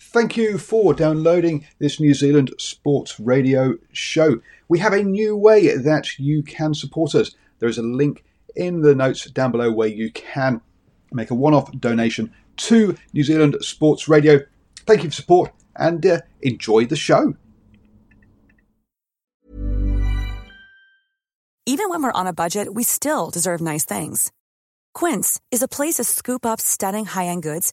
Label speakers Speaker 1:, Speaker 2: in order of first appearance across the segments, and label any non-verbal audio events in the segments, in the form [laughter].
Speaker 1: Thank you for downloading this New Zealand Sports Radio show. We have a new way that you can support us. There is a link in the notes down below where you can make a one off donation to New Zealand Sports Radio. Thank you for support and uh, enjoy the show.
Speaker 2: Even when we're on a budget, we still deserve nice things. Quince is a place to scoop up stunning high end goods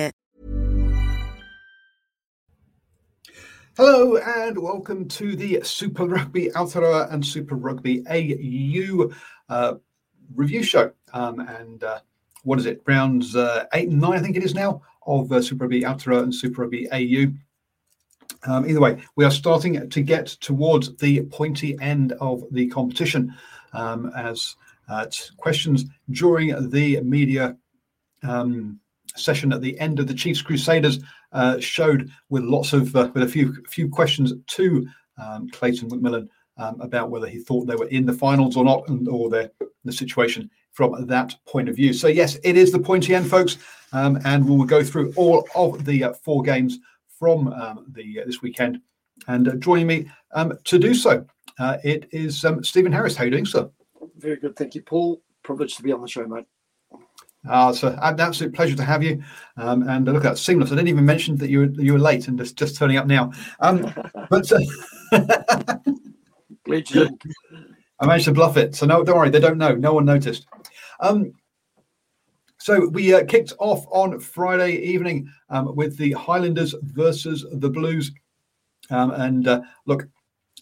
Speaker 1: Hello and welcome to the Super Rugby Aotearoa and Super Rugby AU uh, review show. Um, and uh, what is it? Rounds uh, eight and nine, I think it is now, of uh, Super Rugby Aotearoa and Super Rugby AU. Um, either way, we are starting to get towards the pointy end of the competition um, as uh, questions during the media um, session at the end of the Chiefs Crusaders uh, showed with lots of uh, with a few few questions to um, Clayton McMillan um, about whether he thought they were in the finals or not, and, or their the situation from that point of view. So yes, it is the pointy end, folks, um, and we will go through all of the uh, four games from um, the uh, this weekend. And uh, joining me um, to do so, it is um, Stephen Harris. How are you doing, sir?
Speaker 3: Very good, thank you, Paul. Privileged to be on the show, mate.
Speaker 1: Uh, so an absolute pleasure to have you. Um, and uh, look at that, seamless. I didn't even mention that you were you were late and just, just turning up now. Um, [laughs] but uh,
Speaker 3: Glad you didn't.
Speaker 1: I managed to bluff it. So no, don't worry, they don't know. No one noticed. Um, so we uh, kicked off on Friday evening um, with the Highlanders versus the Blues. Um, and uh, look,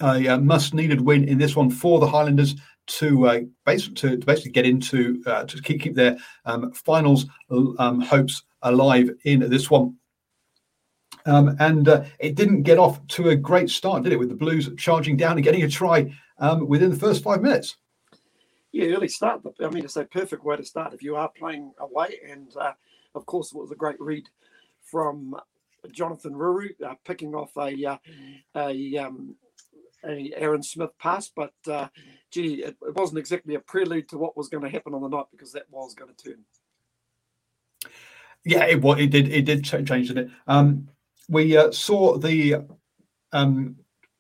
Speaker 1: a, uh must needed win in this one for the Highlanders to uh, basically to, to basically get into uh, to keep keep their um, finals um, hopes alive in this one. Um, and uh, it didn't get off to a great start, did it? With the Blues charging down and getting a try um, within the first five minutes.
Speaker 3: Yeah, early start. I mean, it's a perfect way to start if you are playing away. And uh, of course, it was a great read from Jonathan Ruru, uh, picking off a uh, a um, Aaron Smith pass, but uh, gee, it, it, wasn't exactly a prelude to what was going to happen on the night because that was going to turn.
Speaker 1: Yeah, it it did it did change, it? Um, we uh, saw the um,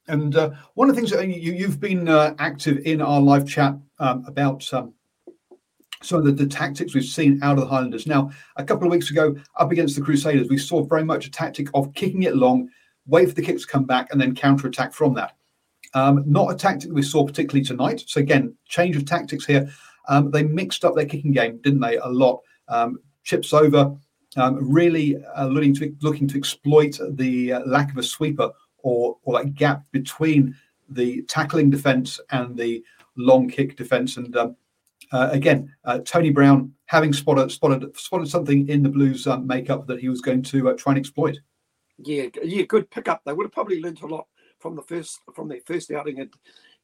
Speaker 1: and uh, one of the things that you, you've been uh, active in our live chat um, about um, some of the, the, tactics we've seen out of the Highlanders. Now, a couple of weeks ago, up against the Crusaders, we saw very much a tactic of kicking it long, wait for the kicks to come back, and then counter attack from that. Um, not a tactic we saw particularly tonight. So again, change of tactics here. Um, they mixed up their kicking game, didn't they? A lot. Um, chips over, um, really uh, looking to looking to exploit the uh, lack of a sweeper or or that gap between the tackling defence and the long kick defence. And um, uh, again, uh, Tony Brown having spotted spotted spotted something in the Blues um, makeup that he was going to uh, try and exploit.
Speaker 3: Yeah, yeah, good pickup. They would have probably learned a lot from the first from their first outing at,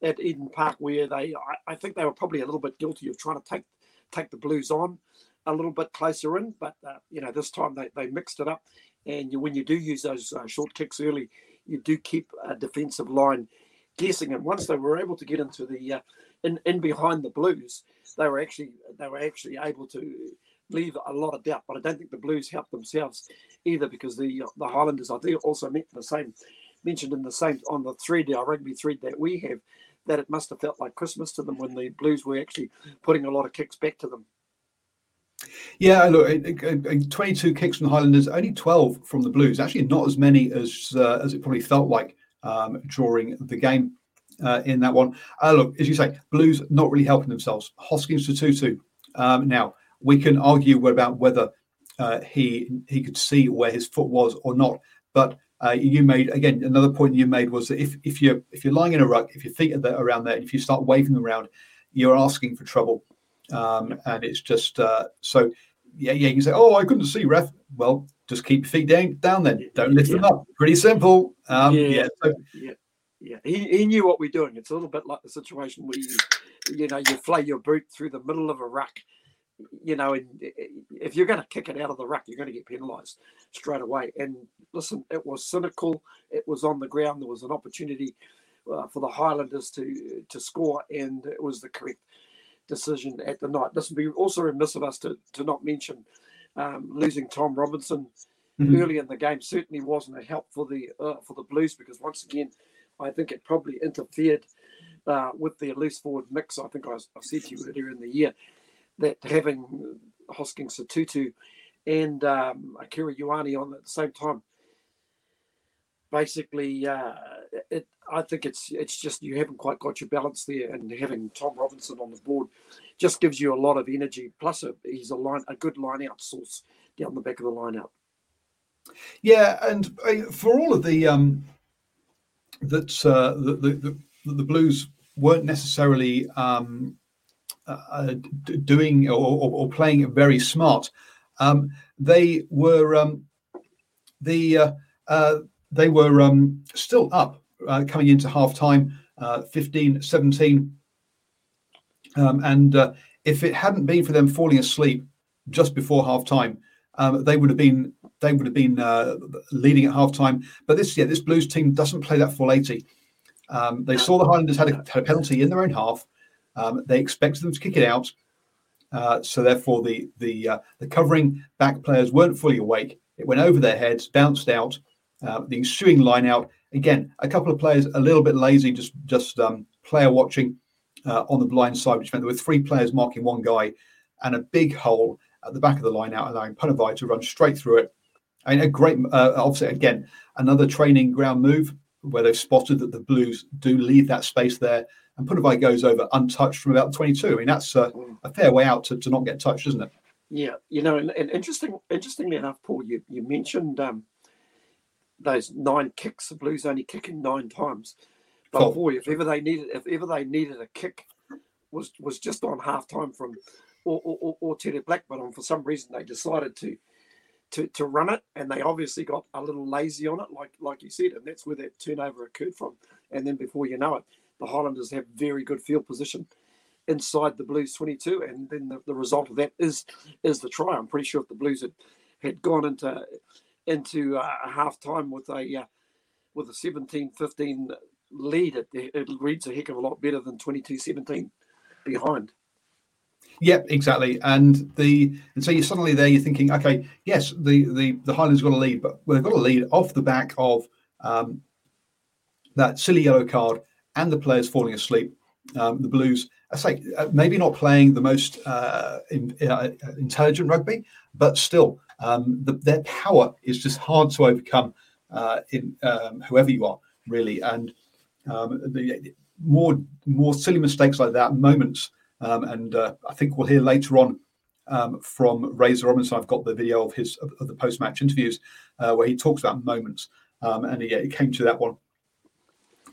Speaker 3: at Eden Park, where they I, I think they were probably a little bit guilty of trying to take take the Blues on a little bit closer in, but uh, you know this time they, they mixed it up, and you, when you do use those uh, short kicks early, you do keep a defensive line guessing. And once they were able to get into the uh, in in behind the Blues, they were actually they were actually able to leave a lot of doubt. But I don't think the Blues helped themselves either because the the Highlanders I think also met the same mentioned in the same on the thread, our rugby thread that we have, that it must have felt like Christmas to them when the Blues were actually putting a lot of kicks back to them.
Speaker 1: Yeah, look, 22 kicks from the Highlanders, only 12 from the Blues. Actually, not as many as uh, as it probably felt like um, during the game. uh, in that one. Uh, look, as you say, Blues not really helping themselves. Hoskins Sotutu. Um, now, we can argue about whether uh, he he could see where his foot was or not. But uh, you made again another point you made was that if if you're if you're lying in a ruck, if your feet are there, around there, if you start waving them around, you're asking for trouble, um, and it's just uh, so. Yeah, yeah. You can say, "Oh, I couldn't see, ref." Well, just keep your feet down, down then. Don't lift yeah. them up. Pretty simple. Um, yeah, yeah, so,
Speaker 3: yeah. Yeah, he, he knew what we're doing. It's a little bit like the situation where you, you know, you flay your boot through the middle of a ruck you know, if you're going to kick it out of the ruck, you're going to get penalised straight away. And listen, it was cynical. It was on the ground. There was an opportunity uh, for the Highlanders to to score, and it was the correct decision at the night. This would be also remiss of us to to not mention um, losing Tom Robinson mm-hmm. early in the game. Certainly wasn't a help for the uh, for the Blues because once again, I think it probably interfered. Uh, with their loose forward mix, I think I, I said to you earlier in the year, that having Hoskins Sotutu and um, Akira Ioane on at the same time, basically, uh, it, I think it's it's just you haven't quite got your balance there, and having Tom Robinson on the board just gives you a lot of energy. Plus, a, he's a line a good line out source down the back of the line out.
Speaker 1: Yeah, and uh, for all of the um, that uh, the, the, the the Blues weren't necessarily um, uh, doing or, or, playing very smart. Um, they were um, the uh, uh, they were um, still up uh, coming into half time, uh, 15 17. Um, and uh, if it hadn't been for them falling asleep just before half time, um, they would have been they would have been leading at half time. But this yeah, this Blues team doesn't play that full 80. Um, they saw the Highlanders had a, had a penalty in their own half. Um, they expected them to kick it out, uh, so therefore the the uh, the covering back players weren't fully awake. It went over their heads, bounced out. Uh, the ensuing line out again. A couple of players a little bit lazy, just just um, player watching uh, on the blind side, which meant there were three players marking one guy, and a big hole at the back of the line out, allowing Punivai to run straight through it. I mean, a great, uh, obviously, again, another training ground move where they've spotted that the Blues do leave that space there and Punivai goes over untouched from about 22. I mean, that's a, a fair way out to, to not get touched, isn't it?
Speaker 3: Yeah, you know, and, and interesting, interestingly enough, Paul, you, you mentioned um, those nine kicks. The Blues only kicking nine times, but oh. boy, if ever they needed, if ever they needed a kick, was was just on half time from or or, or, or Teddy Blackburn. And For some reason, they decided to to to run it, and they obviously got a little lazy on it, like like you said, and that's where that turnover occurred from. And then before you know it, the Highlanders have very good field position inside the Blues 22, and then the, the result of that is is the try. I'm pretty sure if the Blues had, had gone into into uh, half time with a uh, with a 17-15 lead, it, it reads a heck of a lot better than 22-17 behind.
Speaker 1: Yep, exactly. And the and so you're suddenly there. You're thinking, okay, yes, the the the Highlanders got a lead, but they've got a lead off the back of um, that silly yellow card and the players falling asleep. Um, the Blues, I say, uh, maybe not playing the most uh, in, uh, intelligent rugby, but still, um, the, their power is just hard to overcome uh, in um, whoever you are, really. And um, the more more silly mistakes like that, moments, um, and uh, I think we'll hear later on um, from Razor Robertson. I've got the video of his of, the post match interviews uh, where he talks about moments, and he, he came to that one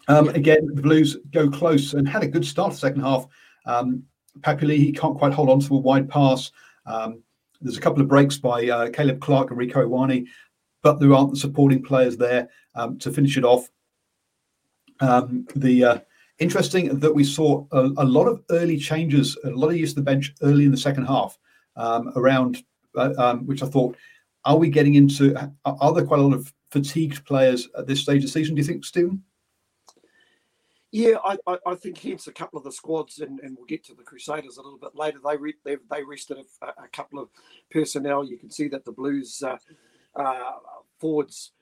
Speaker 1: um, again, the Blues go close and had a good start second half. Um, he can't quite hold on to a wide pass. Um, there's a couple of breaks by uh, Caleb Clark and Rieko Ioane, but there aren't the supporting players there um, to finish it off. Um, the uh, interesting that we saw a, a, lot of early changes, a lot of use of the bench early in the second half, um, around uh, um, which I thought, are we getting into? Are there quite a lot of fatigued players at this stage of the season? Do you think, Stephen?
Speaker 3: Yeah, I, I, I, think hence a couple of the squads, and, and we'll get to the Crusaders a little bit later. They re, they, they rested a, a, couple of personnel. You can see that the Blues uh, uh, forwards,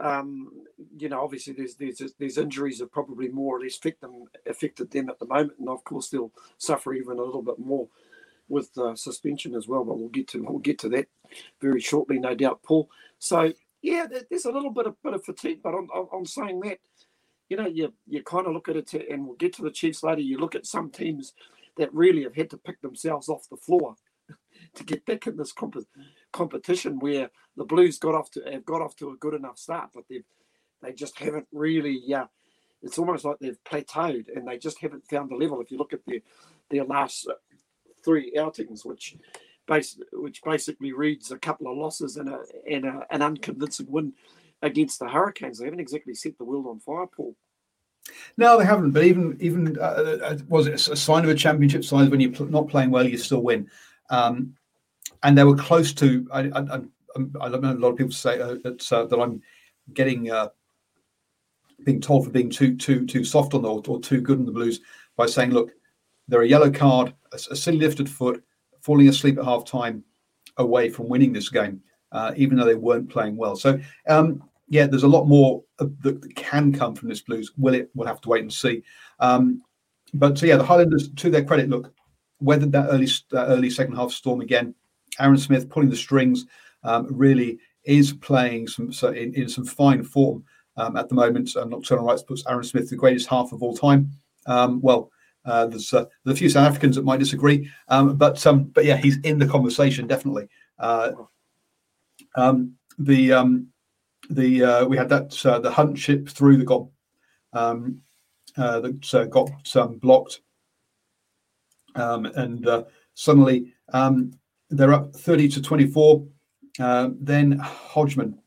Speaker 3: um, you know, obviously there's, there's there's injuries that probably more or less affect them, affected them at the moment, and of course they'll suffer even a little bit more with uh, suspension as well. But we'll get to we'll get to that very shortly, no doubt, Paul. So yeah, there's a little bit of bit of fatigue, but on, on, on saying that you know, you you kind of look at it, to, and we'll get to the Chiefs later. You look at some teams that really have had to pick themselves off the floor [laughs] to get back in this comp- competition, where the Blues got off to have got off to a good enough start, but they've they just haven't really. Yeah, it's almost like they've plateaued and they just haven't found the level. If you look at their their last three outings, which base, which basically reads a couple of losses and a and a, an unconvincing win against the Hurricanes, they haven't exactly set the world on fire, Paul.
Speaker 1: No, they haven't. But even even uh, uh was it a sign of a championship side when you're not playing well, you still win. Um, and they were close to. I, I, I, I know. A lot of people say uh, that uh, that I'm getting uh, being told for being too too too soft on the or, too good on the Blues by saying, look, they're a yellow card, a, a silly lifted foot, falling asleep at half time, away from winning this game, uh, even though they weren't playing well. So um, yeah, there's a lot more that, can come from this Blues. Will it? We'll have to wait and see. Um, but so yeah, the Highlanders, to their credit, look, weathered that early uh, early second half storm again. Aaron Smith pulling the strings um, really is playing some so in, in some fine form um, at the moment. Uh, Nocturnal Rights puts Aaron Smith the greatest half of all time. Um, well, uh, there's, uh, there's a few South Africans that might disagree, um, but um, but yeah, he's in the conversation definitely. Uh, the the uh, we had that uh, the hunt ship through that got um, uh, that got um, blocked, um, and uh, suddenly um, they're up thirty to twenty four. Uh, then Hodgman,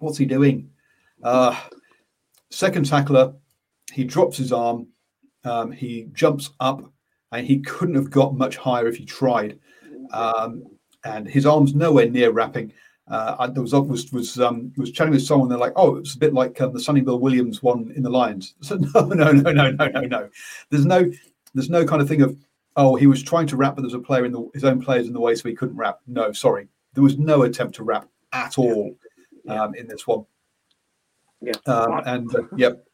Speaker 1: what's he doing? Uh, second tackler, he drops his arm, um, he jumps up, and he couldn't have got much higher if he tried. Um, and his arm's nowhere near wrapping. Uh, there was was was um, was chatting with someone. They're like, "Oh, it's a bit like um, the Sonny Bill Williams one in the Lions." [laughs] So no, no, no, no, no, no, no. There's no there's no kind of thing of, "Oh, he was trying to wrap, but there's a player in the, his own players in the way, so he couldn't wrap." No, sorry, there was no attempt to wrap at all um, in this one.
Speaker 3: Yeah,
Speaker 1: um, and uh, yep.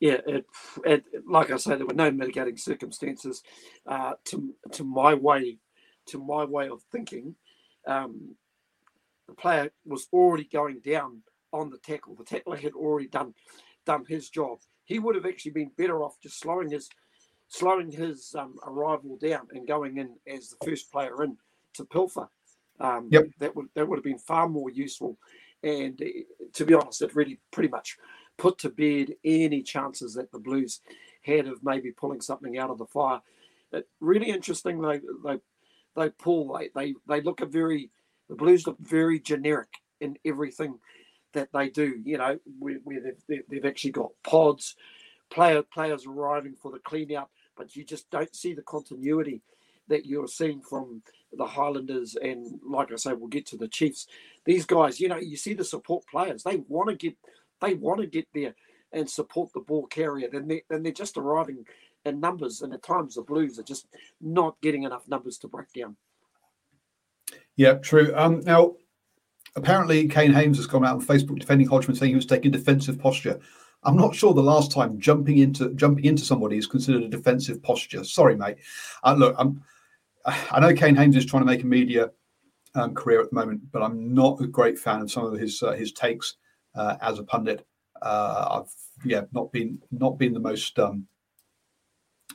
Speaker 3: Yeah, it, it, like I say, there were no mitigating circumstances. Uh, to to my way, to my way of thinking, um, the player was already going down on the tackle. The tackler had already done done his job. He would have actually been better off just slowing his slowing his um, arrival down and going in as the first player in to pilfer. Um,
Speaker 1: yep.
Speaker 3: That would that would have been far more useful. And uh, to be honest, it really pretty much put to bed any chances that the Blues had of maybe pulling something out of the fire. It, really interesting. They they they pull. They they they look a very the Blues look very generic in everything that they do. You know, where, where they've, they've actually got pods, player players arriving for the clean out, but you just don't see the continuity that you're seeing from the Highlanders and, like I say, we'll get to the Chiefs. These guys, you know, you see the support players. They want to get, they want to get there and support the ball carrier. Then they then they're just arriving in numbers, and at times the Blues are just not getting enough numbers to break down.
Speaker 1: Yeah, true. Um, now, apparently, Kane Hames has come out on Facebook defending Hodgman, saying he was taking defensive posture. I'm not sure the last time jumping into jumping into somebody is considered a defensive posture. Sorry, mate. Uh, look, I'm, I know Kane Hames is trying to make a media um, career at the moment, but I'm not a great fan of some of his uh, his takes uh, as a pundit. Uh, I've yeah not been not been the most um,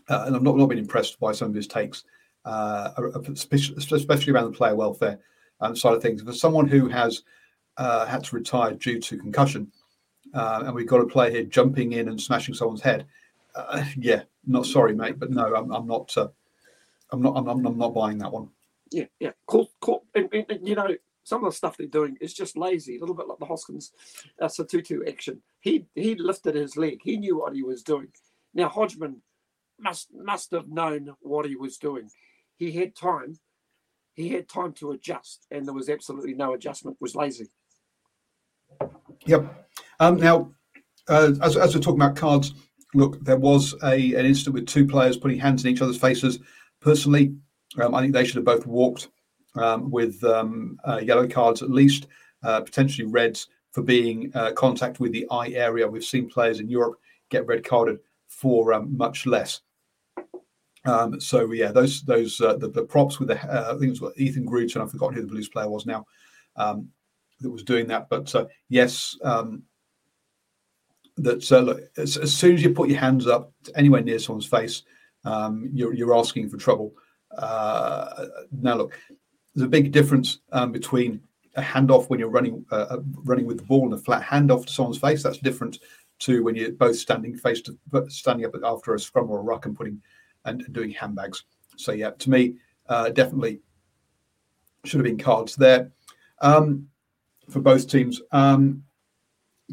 Speaker 1: uh, and I've not not been impressed by some of his takes uh, especially around the player welfare um, side of things. For someone who has uh, had to retire due to concussion, uh, and we've got a player here jumping in and smashing someone's head, uh, yeah, not sorry, mate, but no, I'm, I'm not. Uh, I'm not. I'm, I'm, not buying that one.
Speaker 3: Yeah, yeah, cool, cool. And, and, and, you know, some of the stuff they're doing is just lazy, a little bit like the Hoskins uh, Sotutu action. He he lifted his leg. He knew what he was doing. Now Hodgman must must have known what he was doing he had time. He had time to adjust, and there was absolutely no adjustment. Was lazy.
Speaker 1: Yep. Um, now, uh, as, as we're talking about cards, look, there was a an incident with two players putting hands in each other's faces. Personally, um, I think they should have both walked um, with um, uh, yellow cards at least, uh, potentially reds for being uh, contact with the eye area. We've seen players in Europe get red carded for um, much less. Um, so yeah, those those uh, the, the, props with the uh, I think it was Ethan and I've forgotten who the Blues player was now um, that was doing that. But uh, yes, um, that uh, look, as, as, soon as you put your hands up anywhere near someone's face, um, you're, you're asking for trouble. Uh, now, look, there's a big difference um, between a handoff when you're running uh, uh, running with the ball and a flat handoff to someone's face. That's different to when you're both standing face to standing up after a scrum or a ruck and putting and, doing handbags. So yeah, to me, uh, definitely should have been cards there um, for both teams. Um,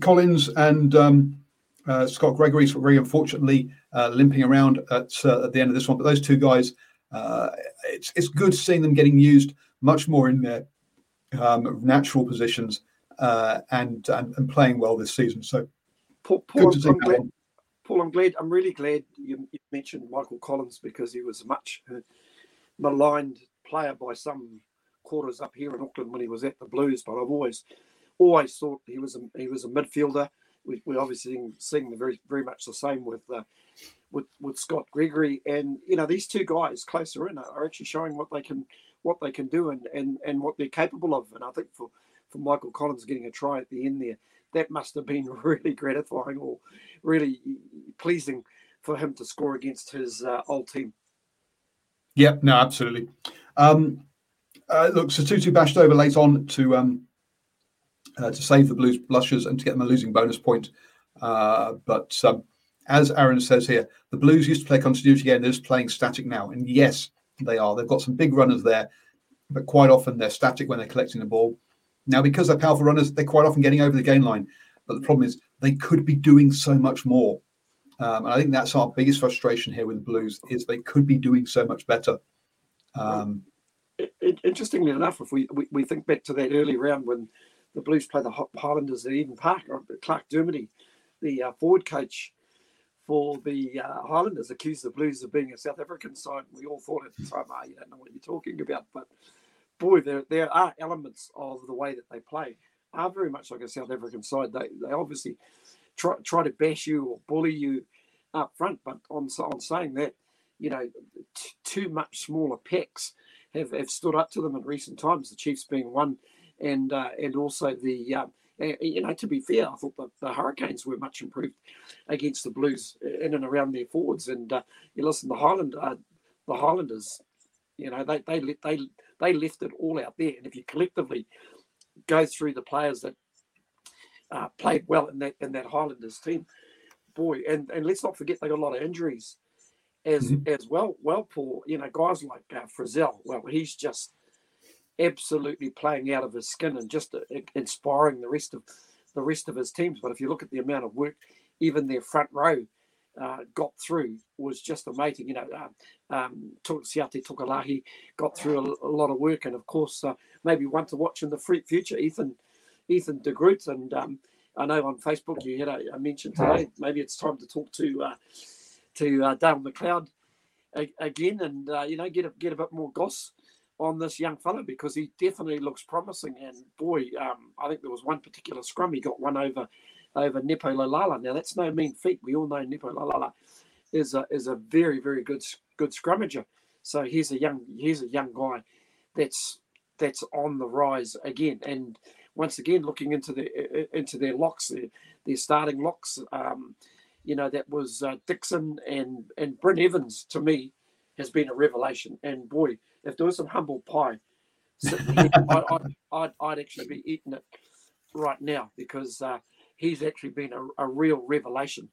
Speaker 1: Collins and um, uh, Scott Gregory, very unfortunately, uh, limping around at, uh, at the end of this one. But those two guys, uh, it's it's good seeing them getting used much more in their um, natural positions uh, and, and, and playing well this season. So,
Speaker 3: Paul, Paul, I'm, I'm glad, Paul, I'm glad. I'm really glad you, mentioned Michael Collins because he was a much uh, maligned player by some quarters up here in Auckland when he was at the Blues. But I've always always thought he was a he was a midfielder. We, we obviously seeing the very very much the same with uh, with with Scott Gregory, and you know these two guys closer in are actually showing what they can what they can do and and and what they're capable of. And I think for for Michael Collins getting a try at the end there, that must have been [laughs] really gratifying or really pleasing for him to score against his uh, old team.
Speaker 1: Yep, no, absolutely. Um, uh, look, Sotutu bashed over late on to um, uh, to save the Blues blushers and to get them a losing bonus point. Uh, but um, as Aaron says here, the Blues used to play continuity and they're just playing static now. And yes, they are. They've got some big runners there, but quite often they're static when they're collecting the ball. Now, because they're powerful runners, they're quite often getting over the gain line. But the problem is they could be doing so much more. Um, and I think that's our biggest frustration here with the Blues is they could be doing so much better. Um,
Speaker 3: Interestingly enough, if we, we, we think back to that early round when the Blues played the Highlanders at Eden Park, Clark Dermody, the uh, forward coach, for the uh, Highlanders accused the Blues of being a South African side. We all thought at the time, ah, you don't know what you're talking about. But boy, there, there are elements of the way that they play are very much like a South African side. They, they obviously try, try to bash you or bully you up front. But on, on saying that, you know, t- too much smaller packs have, have stood up to them in recent times, the Chiefs being one, and uh, and also the uh, you know, to be fair, I thought the, the Hurricanes were much improved against the Blues in and around their forwards. And uh, you listen, the Highland, uh, the Highlanders, you know, they they let they they left it all out there. And if you collectively go through the players that uh, played well in that in that Highlanders team, boy, and and let's not forget they got a lot of injuries as mm-hmm. as well. Well, Paul, you know, guys like uh, Frizell, well, he's just absolutely playing out of his skin and just uh, inspiring the rest of the rest of his teams. But if you look at the amount of work, even their front row uh, got through was just amazing. You know, um, Siate Tokolahi got through a, a, lot of work, and of course, uh, maybe one to watch in the future, Ethan Ethan de Groot. And um, I know on Facebook you had a, a, mention today. Maybe it's time to talk to uh, to uh, Dale McLeod again, and uh, you know, get a, get a bit more goss on this young fellow because he definitely looks promising. And boy, um, I think there was one particular scrum he got one over over Nepo Laulala. Now that's no mean feat. We all know Nepo Laulala is a is a very very good good scrummager. So he's a young he's a young guy that's that's on the rise again. And once again, looking into the into their locks, their, their starting locks. Um, you know that was uh, Dickson and and Bryn Evans to me has been a revelation. And boy, if there was some humble pie sitting here, [laughs] I, would I'd actually be eating it right now because uh, he's actually been a, a real revelation.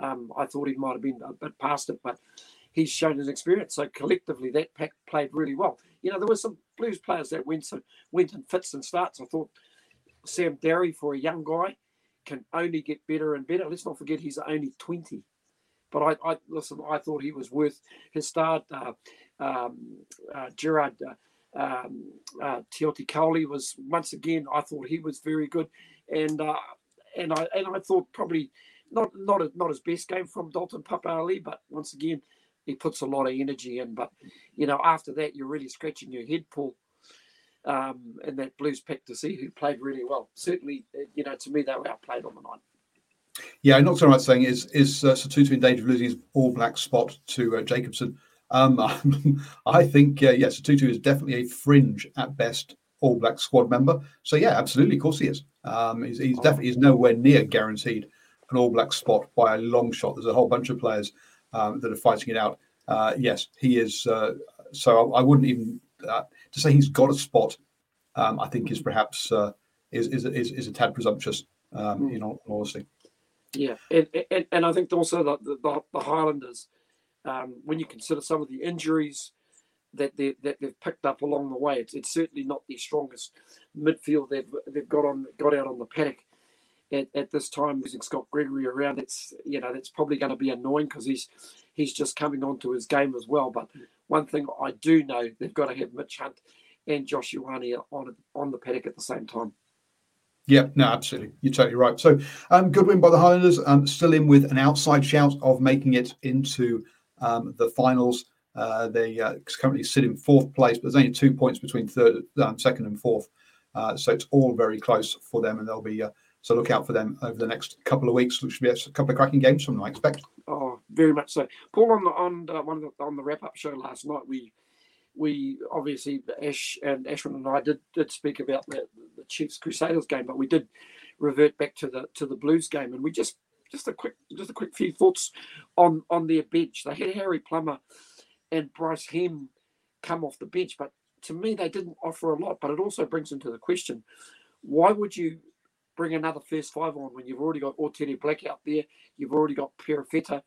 Speaker 3: Um, I thought he might have been a bit past it, but he's shown his experience. So collectively, that pack played really well. You know, there were some Blues players that went so went in fits and starts. I thought Sam Darry, for a young guy can only get better and better. Let's not forget he's only twenty. But I, I listen. I thought he was worth his start. Uh, um, uh, Gerard uh, um, uh, was once again. I thought he was very good, and uh, and I and I thought probably not not a, not his best game from Dalton Papali'i, but once again he puts a lot of energy in. But you know after that you're really scratching your head, Paul. Um, and that Blues pick to see who played really well. Certainly, uh, you know, to me they were outplayed on the night.
Speaker 1: Yeah, not so much saying is is uh, Sotutu in danger of losing his all black spot to uh, Jacobson. Um, [laughs] I think uh, yes, Tutu is definitely a fringe at best All Black squad member. So yeah, absolutely, of course he is. Um, he's, he's definitely he's nowhere near guaranteed an All Black spot by a long shot. There's a whole bunch of players um, that are fighting it out. Uh, yes, he is. Uh, so I, I, wouldn't even uh, to say he's got a spot. Um, I think is perhaps uh, is, is is is a tad presumptuous. Um, mm. In all honesty.
Speaker 3: Yeah, and, and, and I think also the the, the Highlanders, um, when you consider some of the injuries that they that they've picked up along the way, it's, it's certainly not the strongest midfield they've they've got on got out on the paddock at, at this time using Scott Gregory around. It's you know that's probably going to be annoying because he's he's just coming onto his game as well. But one thing I do know, they've got to have Mitch Hunt and Josh Ioane on on the paddock at the same time.
Speaker 1: Yeah, no, absolutely. You're totally right. So, um, good win by the Highlanders. Um, still in with an outside shout of making it into um, the finals. Uh, they uh, currently sit in fourth place, but there's only two points between third, um, second, and fourth. Uh, so it's all very close for them, and they'll be uh, so look out for them over the next couple of weeks, which should be a couple of cracking games from them, I expect.
Speaker 3: Oh, very much so. Paul, on the on one of the, on the wrap up show last night, we we obviously Ash and Ashwin and I did did speak about the, the Chiefs Crusaders game, but we did revert back to the to the Blues game, and we just just a quick just a quick few thoughts on on their bench. They had Harry Plummer and Bryce Heem come off the bench, but to me they didn't offer a lot. But it also brings into the question: Why would you bring another first five on when you've already got Otere Black out there, you've already got Perofeta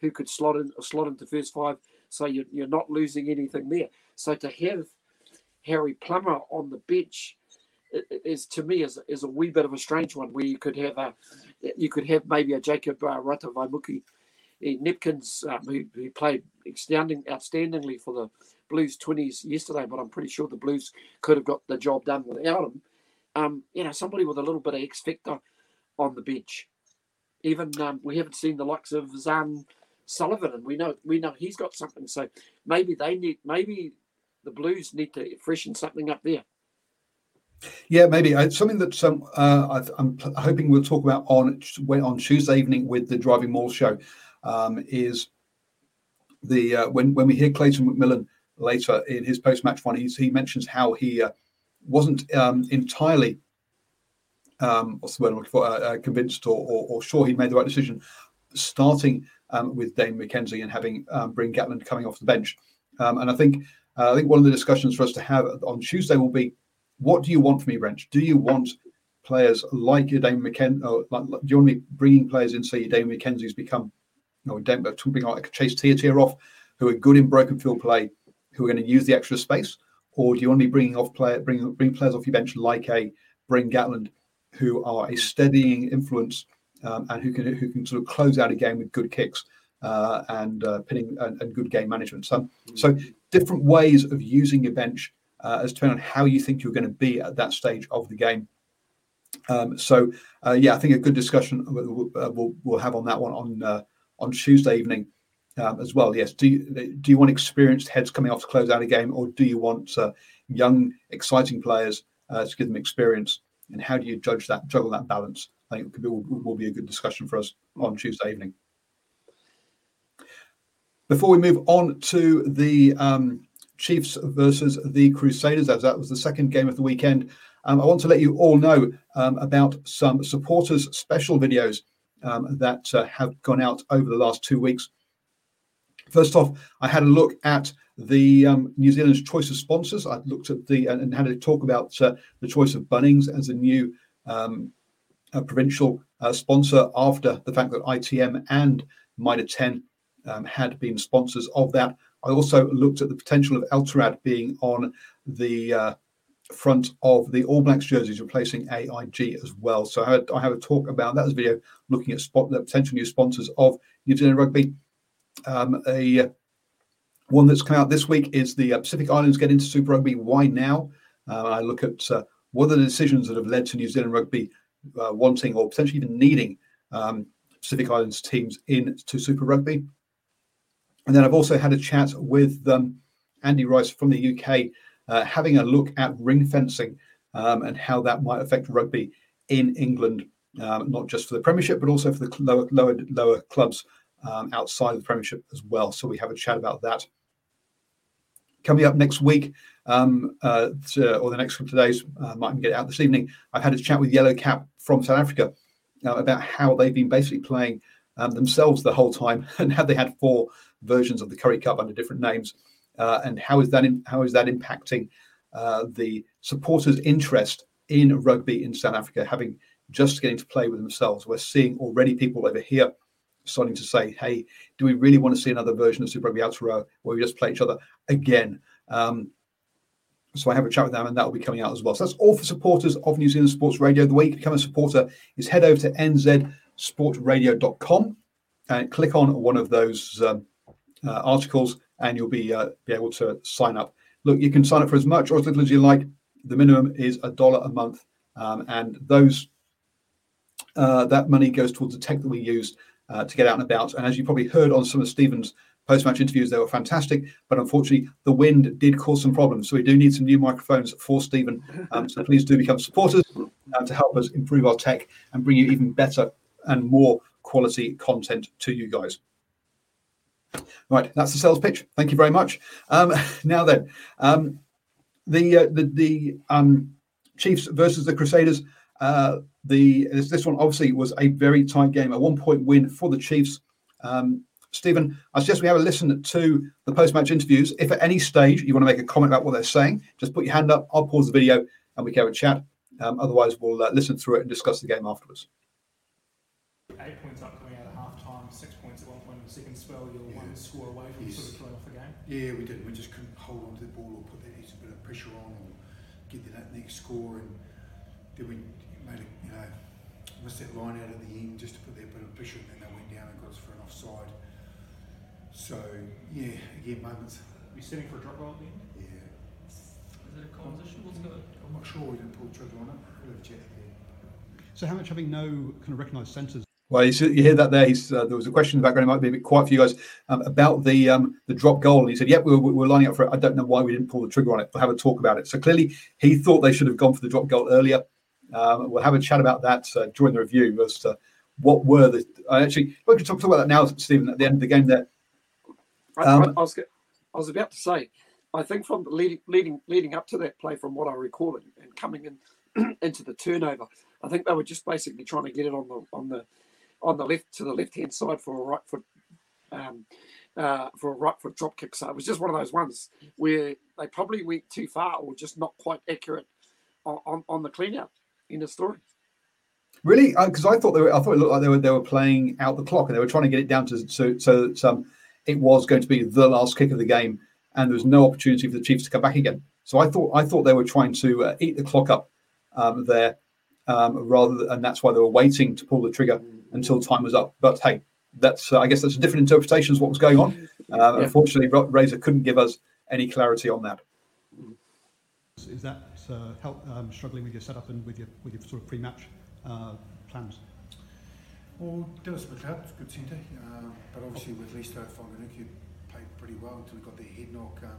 Speaker 3: who could slot in slot into first five, so you're, you're not losing anything there. So to have Harry Plummer on the bench is to me is, is a wee bit of a strange one where you could have a you could have maybe a Jacob uh, Ratumaitavuki Kneepkens um, who, who played outstanding, outstandingly for the Blues 20s yesterday, but I'm pretty sure the Blues could have got the job done without him um, you know, somebody with a little bit of X factor on the bench. Even um, we haven't seen the likes of Zarn Sullivan, and we know we know he's got something. So maybe they need, maybe the Blues need to freshen something up there.
Speaker 1: Yeah, maybe uh, something that um, uh, I'm hoping we'll talk about on on Tuesday evening with the Driving Maul show um, is the uh, when when we hear Clayton McMillan later in his post match one, he mentions how he uh, wasn't um, entirely um, what's the word I'm looking for, uh, uh, convinced or, or, or, sure he made the right decision, starting um, with Dane McKenzie and having um, Bryn Gatland coming off the bench. Um, and I think uh, I think one of the discussions for us to have on Tuesday will be, what do you want from me, Wrench? Do you want players like your Dane McKenzie? Like, do you want me bringing players in, say, Dane McKenzie's become, know, Dane, something like Chase Tiatia off, who are good in broken field play, who are going to use the extra space? or do you want to be bringing off player, bring bring players off your bench like a Bryn Gatland, who are a steadying influence um, and who can who can sort of close out a game with good kicks uh, and uh, pinning and, and, good game management. So, so different ways of using your bench uh, as depending on how you think you're going to be at that stage of the game. Um, so, uh, yeah, I think a good discussion we'll, we'll, we'll have on that one on uh, on Tuesday evening um, as well. Yes. Do you, do you want experienced heads coming off to close out a game, or do you want uh, young, exciting players uh, to give them experience? And how do you judge that, juggle that balance? I think it be, will, will be a good discussion for us on Tuesday evening. Before we move on to the um, Chiefs versus the Crusaders, as that was the second game of the weekend, um, I want to let you all know um, about some supporters special videos um, that uh, have gone out over the last two weeks. First off, I had a look at the um, New Zealand's choice of sponsors. I looked at the and, and had a talk about uh, the choice of Bunnings as a new um, a provincial uh, sponsor after the fact that ITM and Mitre 10 um, had been sponsors of that. I also looked at the potential of Altrad being on the uh, front of the All Blacks jerseys, replacing AIG as well. So I, have a talk about that as a video looking at spot the potential new sponsors of New Zealand Rugby. Um, a one that's come out this week is the uh, Pacific Islands get into Super Rugby. Why now? Uh, I look at uh, what are the decisions that have led to New Zealand Rugby uh, wanting or potentially even needing um, Pacific Islands teams into Super Rugby. And then I've also had a chat with um, Andy Rice from the UK, uh, having a look at ring fencing um, and how that might affect rugby in England, um, not just for the Premiership, but also for the lower lower lower clubs um, outside of the Premiership as well. So we have a chat about that. Coming up next week, um, uh, to, or the next couple of days, uh, might get out this evening. I've had a chat with Yellow Cap from South Africa, uh, about how they've been basically playing um, themselves the whole time [laughs] and how they had four versions of the Currie Cup under different names. Uh, and how is that in, how is that impacting uh, the supporters' interest in rugby in South Africa, having just getting to play with themselves? We're seeing already people over here starting to say, "Hey, do we really want to see another version of Super Rugby Aotearoa where we just play each other again?" Um, so I have a chat with them, and that will be coming out as well. So that's all for supporters of New Zealand Sports Radio. The way you can become a supporter is head over to nzsportradio.com and click on one of those um, uh, articles, and you'll be uh, be able to sign up. Look, you can sign up for as much or as little as you like. The minimum is a dollar a month, um, and those uh, that money goes towards the tech that we use uh, to get out and about. And as you probably heard on some of Stephen's post-match interviews, they were fantastic. But unfortunately, the wind did cause some problems, so we do need some new microphones for Stephen. Um, so please do become supporters uh, to help us improve our tech and bring you even better and more quality content to you guys. Right, that's the sales pitch. Thank you very much. Um, [laughs] now then, um, the uh, the the um, Chiefs versus the Crusaders. Uh, the this, this, one obviously was a very tight game, a one point win for the Chiefs. Um, Stephen, I suggest we have a listen to the post match interviews. If at any stage you want to make a comment about what they're saying, just put your hand up. I'll pause the video and we can have a chat. Um, otherwise, we'll uh, listen through it and discuss the game afterwards.
Speaker 4: Eight points up coming out of half time, six points at one point in the second spell. You're yeah. one score away from yes. sort of throwing off the game.
Speaker 5: Yeah, we didn't. We just couldn't hold on to the ball or put that extra bit of pressure on or get that next score. And then we made a, you know, missed that line out at the end just to put that bit of pressure, and then they went down and got us for an offside. So yeah, again, moments.
Speaker 4: Are you setting for a drop goal at the end?
Speaker 5: Yeah.
Speaker 4: Is it a composition? What's going?
Speaker 5: I'm not sure. We didn't pull the trigger on it. We'll have a chat there.
Speaker 6: So how much having no kind of recognised centres?
Speaker 1: Well, you, hear that there. Uh, there was a question in the background. It might be a bit quiet for you guys um, about the um, the drop goal. And he said, "Yep, we're, we're lining up for it. I don't know why we didn't pull the trigger on it. We'll have a talk about it." So clearly, he thought they should have gone for the drop goal earlier. Um, we'll have a chat about that uh, during the review as to what were the. I actually, we can talk, talk about that now, Stephen. At the end of the game, there.
Speaker 3: Um, I, I, was, I was about to say, I think from leading leading leading up to that play, from what I recall, and, and coming in [clears throat] into the turnover, I think they were just basically trying to get it on the on the on the left to the left hand side for a right foot um, uh, for a right foot drop kick. So it was just one of those ones where they probably went too far or just not quite accurate on, on, on the clean out in the story.
Speaker 1: Really, because uh, I thought they were, I thought it looked like they were they were playing out the clock and they were trying to get it down to so so that um, it was going to be the last kick of the game and there was no opportunity for the Chiefs to come back again. So I thought I thought they were trying to uh, eat the clock up um, there, um, rather than, and that's why they were waiting to pull the trigger until time was up. But hey, that's uh, I guess that's a different interpretation of what was going on. Uh, yeah. Unfortunately, Razor couldn't give us any clarity on that.
Speaker 6: Is that uh, help um, struggling with your setup and with your with your sort of pre-match uh, plans?
Speaker 5: Well, Dallas McLeod, good centre, uh, but obviously with Leicester Fainga'anuku played pretty well until we got their head knock. Um,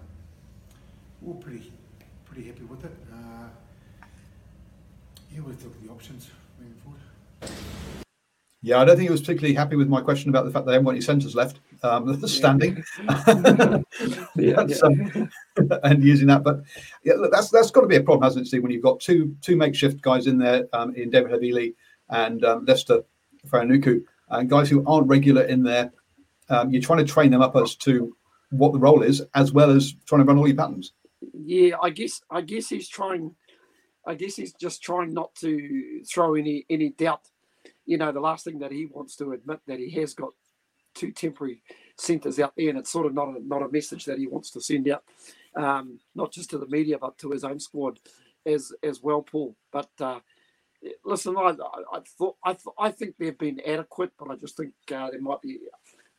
Speaker 5: we are pretty pretty happy with it. Uh, yeah, we'll look at the options moving forward.
Speaker 1: Yeah, I don't think he was particularly happy with my question about the fact that they haven't got any centres left um, [laughs] standing yeah, [laughs] um, [laughs] and using that. But yeah, look, that's that's got to be a problem, hasn't it, Steve? When you've got two two makeshift guys in there um, in David Havili and um, Leicester Fainga'anuku, and guys who aren't regular in there, um, you're trying to train them up as to what the role is, as well as trying to run all your patterns.
Speaker 3: Yeah, I guess I guess he's trying. I guess he's just trying not to throw any any doubt you know, the last thing that he wants to admit that he has got two temporary centres out there, and it's sort of not a, not a message that he wants to send out, um, not just to the media but to his own squad as as well, Paul. But uh, listen, I, I, thought I, th- I think they've been adequate, but I just think uh, there might be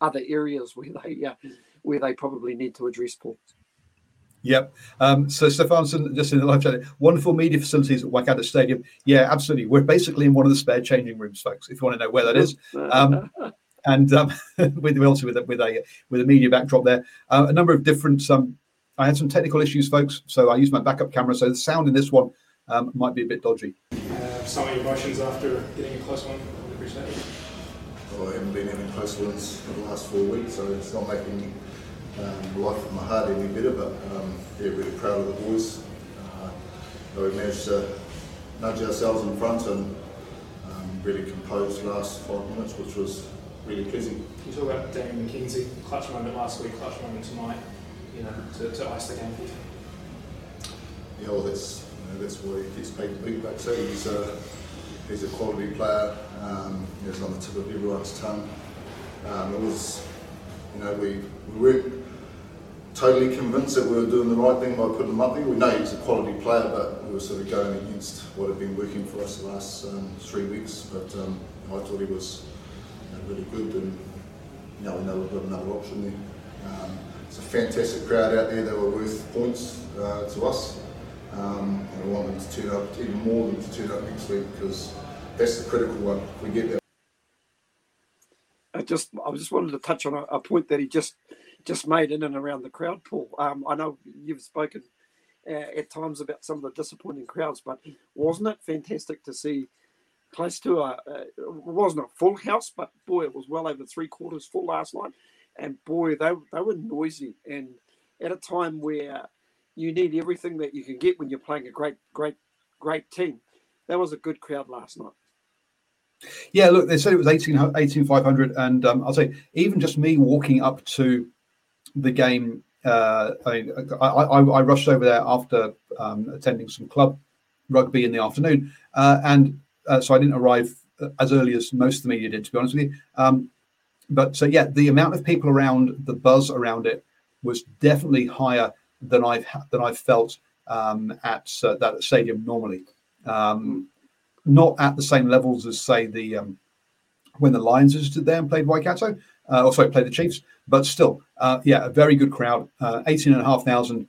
Speaker 3: other areas where they uh, where they probably need to address Paul.
Speaker 1: Yep. Um, so Stefanson, just in the live chat, wonderful media facilities at Waikato Stadium. Yeah, absolutely. We're basically in one of the spare changing rooms, folks. If you want to know where that is, um, [laughs] and um, [laughs] with also with a, with a with a media backdrop there, uh, a number of different. Um, I had some technical issues, folks, so I used my backup camera. So the sound in this one um, might be a bit dodgy.
Speaker 4: Uh, some of your emotions after getting a close one.
Speaker 7: Well, I haven't been having close ones for the last four weeks, so it's not making um, life of my heart any better, but um, yeah, really proud of the boys. Uh, we managed to nudge ourselves in front and um, really composed last five minutes, which was really pleasing.
Speaker 4: You talk about Damian McKenzie, clutch moment last week, clutch moment tonight, you know, to, to ice the game.
Speaker 7: Yeah, well, that's you know, that's why he gets paid the big bucks. eh? He's a he's a quality player. Um, he's on the tip of everyone's tongue. Um, it was, you know, we, we weren't totally convinced that we were doing the right thing by putting him up there. We know he's a quality player, but we were sort of going against what had been working for us the last um, three weeks. But um, I thought he was you know, really good, and you know, we know we've got another option there. Um, it's a fantastic crowd out there. They were worth points uh, to us. Um, and I want them to turn up, even more than to turn up next week, because that's the critical one. If we get that
Speaker 3: I just I just wanted to touch on a, a point that he just just made in and around the crowd, Paul. Um, I know you've spoken uh, at times about some of the disappointing crowds, but wasn't it fantastic to see close to a, it wasn't a full house, but boy, it was well over three quarters full last night, and boy, they they were noisy and at a time where you need everything that you can get when you're playing a great great great team. That was a good crowd last night.
Speaker 1: Yeah, look, they said it was 18, 18,500. And um, I'll say, even just me walking up to the game, uh, I, I, I, rushed over there after um, attending some club rugby in the afternoon. Uh, and uh, so I didn't arrive as early as most of the media did, to be honest with you. Um, but so, yeah, the amount of people around, the buzz around it was definitely higher than I've, than I've felt um, at uh, that stadium normally. Um, not at the same levels as say the um, when the Lions stood there and played Waikato, uh, or sorry, played the Chiefs, but still, uh, yeah, a very good crowd, uh, eighteen and a half thousand.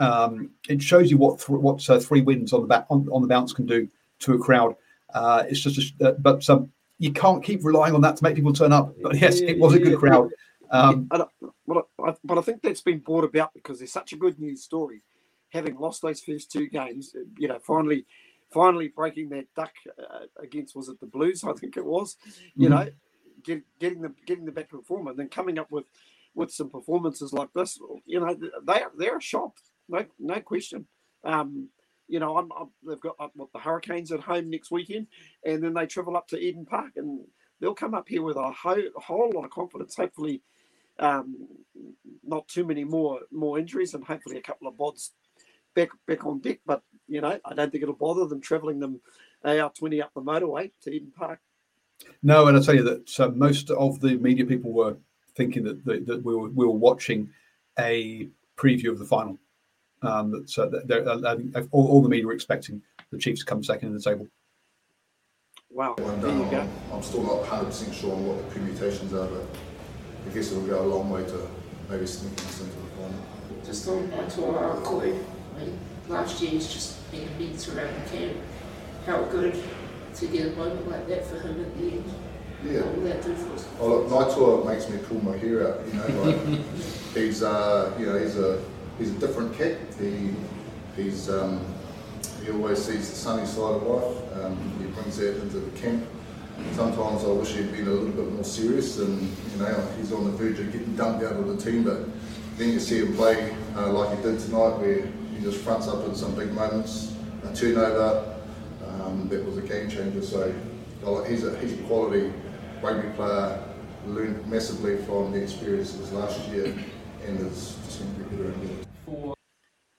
Speaker 1: Um, it shows you what th- what uh, three wins on the back on, on the bounce can do to a crowd. Uh, it's just, a, uh, but um, you can't keep relying on that to make people turn up. But yes, it was a good crowd. Um,
Speaker 3: I but, I, but I think that's been brought about because there's such a good news story. Having lost those first two games, you know, finally, finally breaking that duck uh, against was it the Blues? I think it was. You
Speaker 1: Mhm.
Speaker 3: know, get, getting them getting them back to and then coming up with with some performances like this. You know, they they're a shock, no no question. Um, you know, I'm, I'm, they've got uh, what, the Hurricanes at home next weekend, and then they travel up to Eden Park, and they'll come up here with a whole, whole lot of confidence. Hopefully, um, not too many more more injuries, and hopefully a couple of bods back back on deck. But you know, I don't think it'll bother them travelling them AR20 up the motorway to Eden Park.
Speaker 1: No, and I tell you that uh, most of the media people were thinking that that, that we, were, we were watching a preview of the final. Um, that, uh, that they're- I all, all the media were expecting the Chiefs to come second in the table.
Speaker 3: Wow,
Speaker 7: one
Speaker 3: there you go.
Speaker 7: I'm, I'm still not 100% sure on what the permutations are, but I guess it'll go a long way to maybe sneaking us into the final.
Speaker 8: just on my tour our Koi. I mean, last year's just been immense around the camp. How good to get a moment like that for him at the end.
Speaker 7: Yeah.
Speaker 8: What will that do for us?
Speaker 7: Oh, look, Naitoa makes me pull my hair out. You know, like [laughs] he's uh, you know he's a he's a different cat. He he's um, he always sees the sunny side of life. Um, he brings that into the camp. Sometimes I wish he'd been a little bit more serious, and you know he's on the verge of getting dumped out of the team. But then you see him play uh, like he did tonight, where he just fronts up in some big moments, a turnover. Um, that was a game changer. So he's a he's a quality rugby player. Learned massively from the experiences last year, and is just going to be better and better.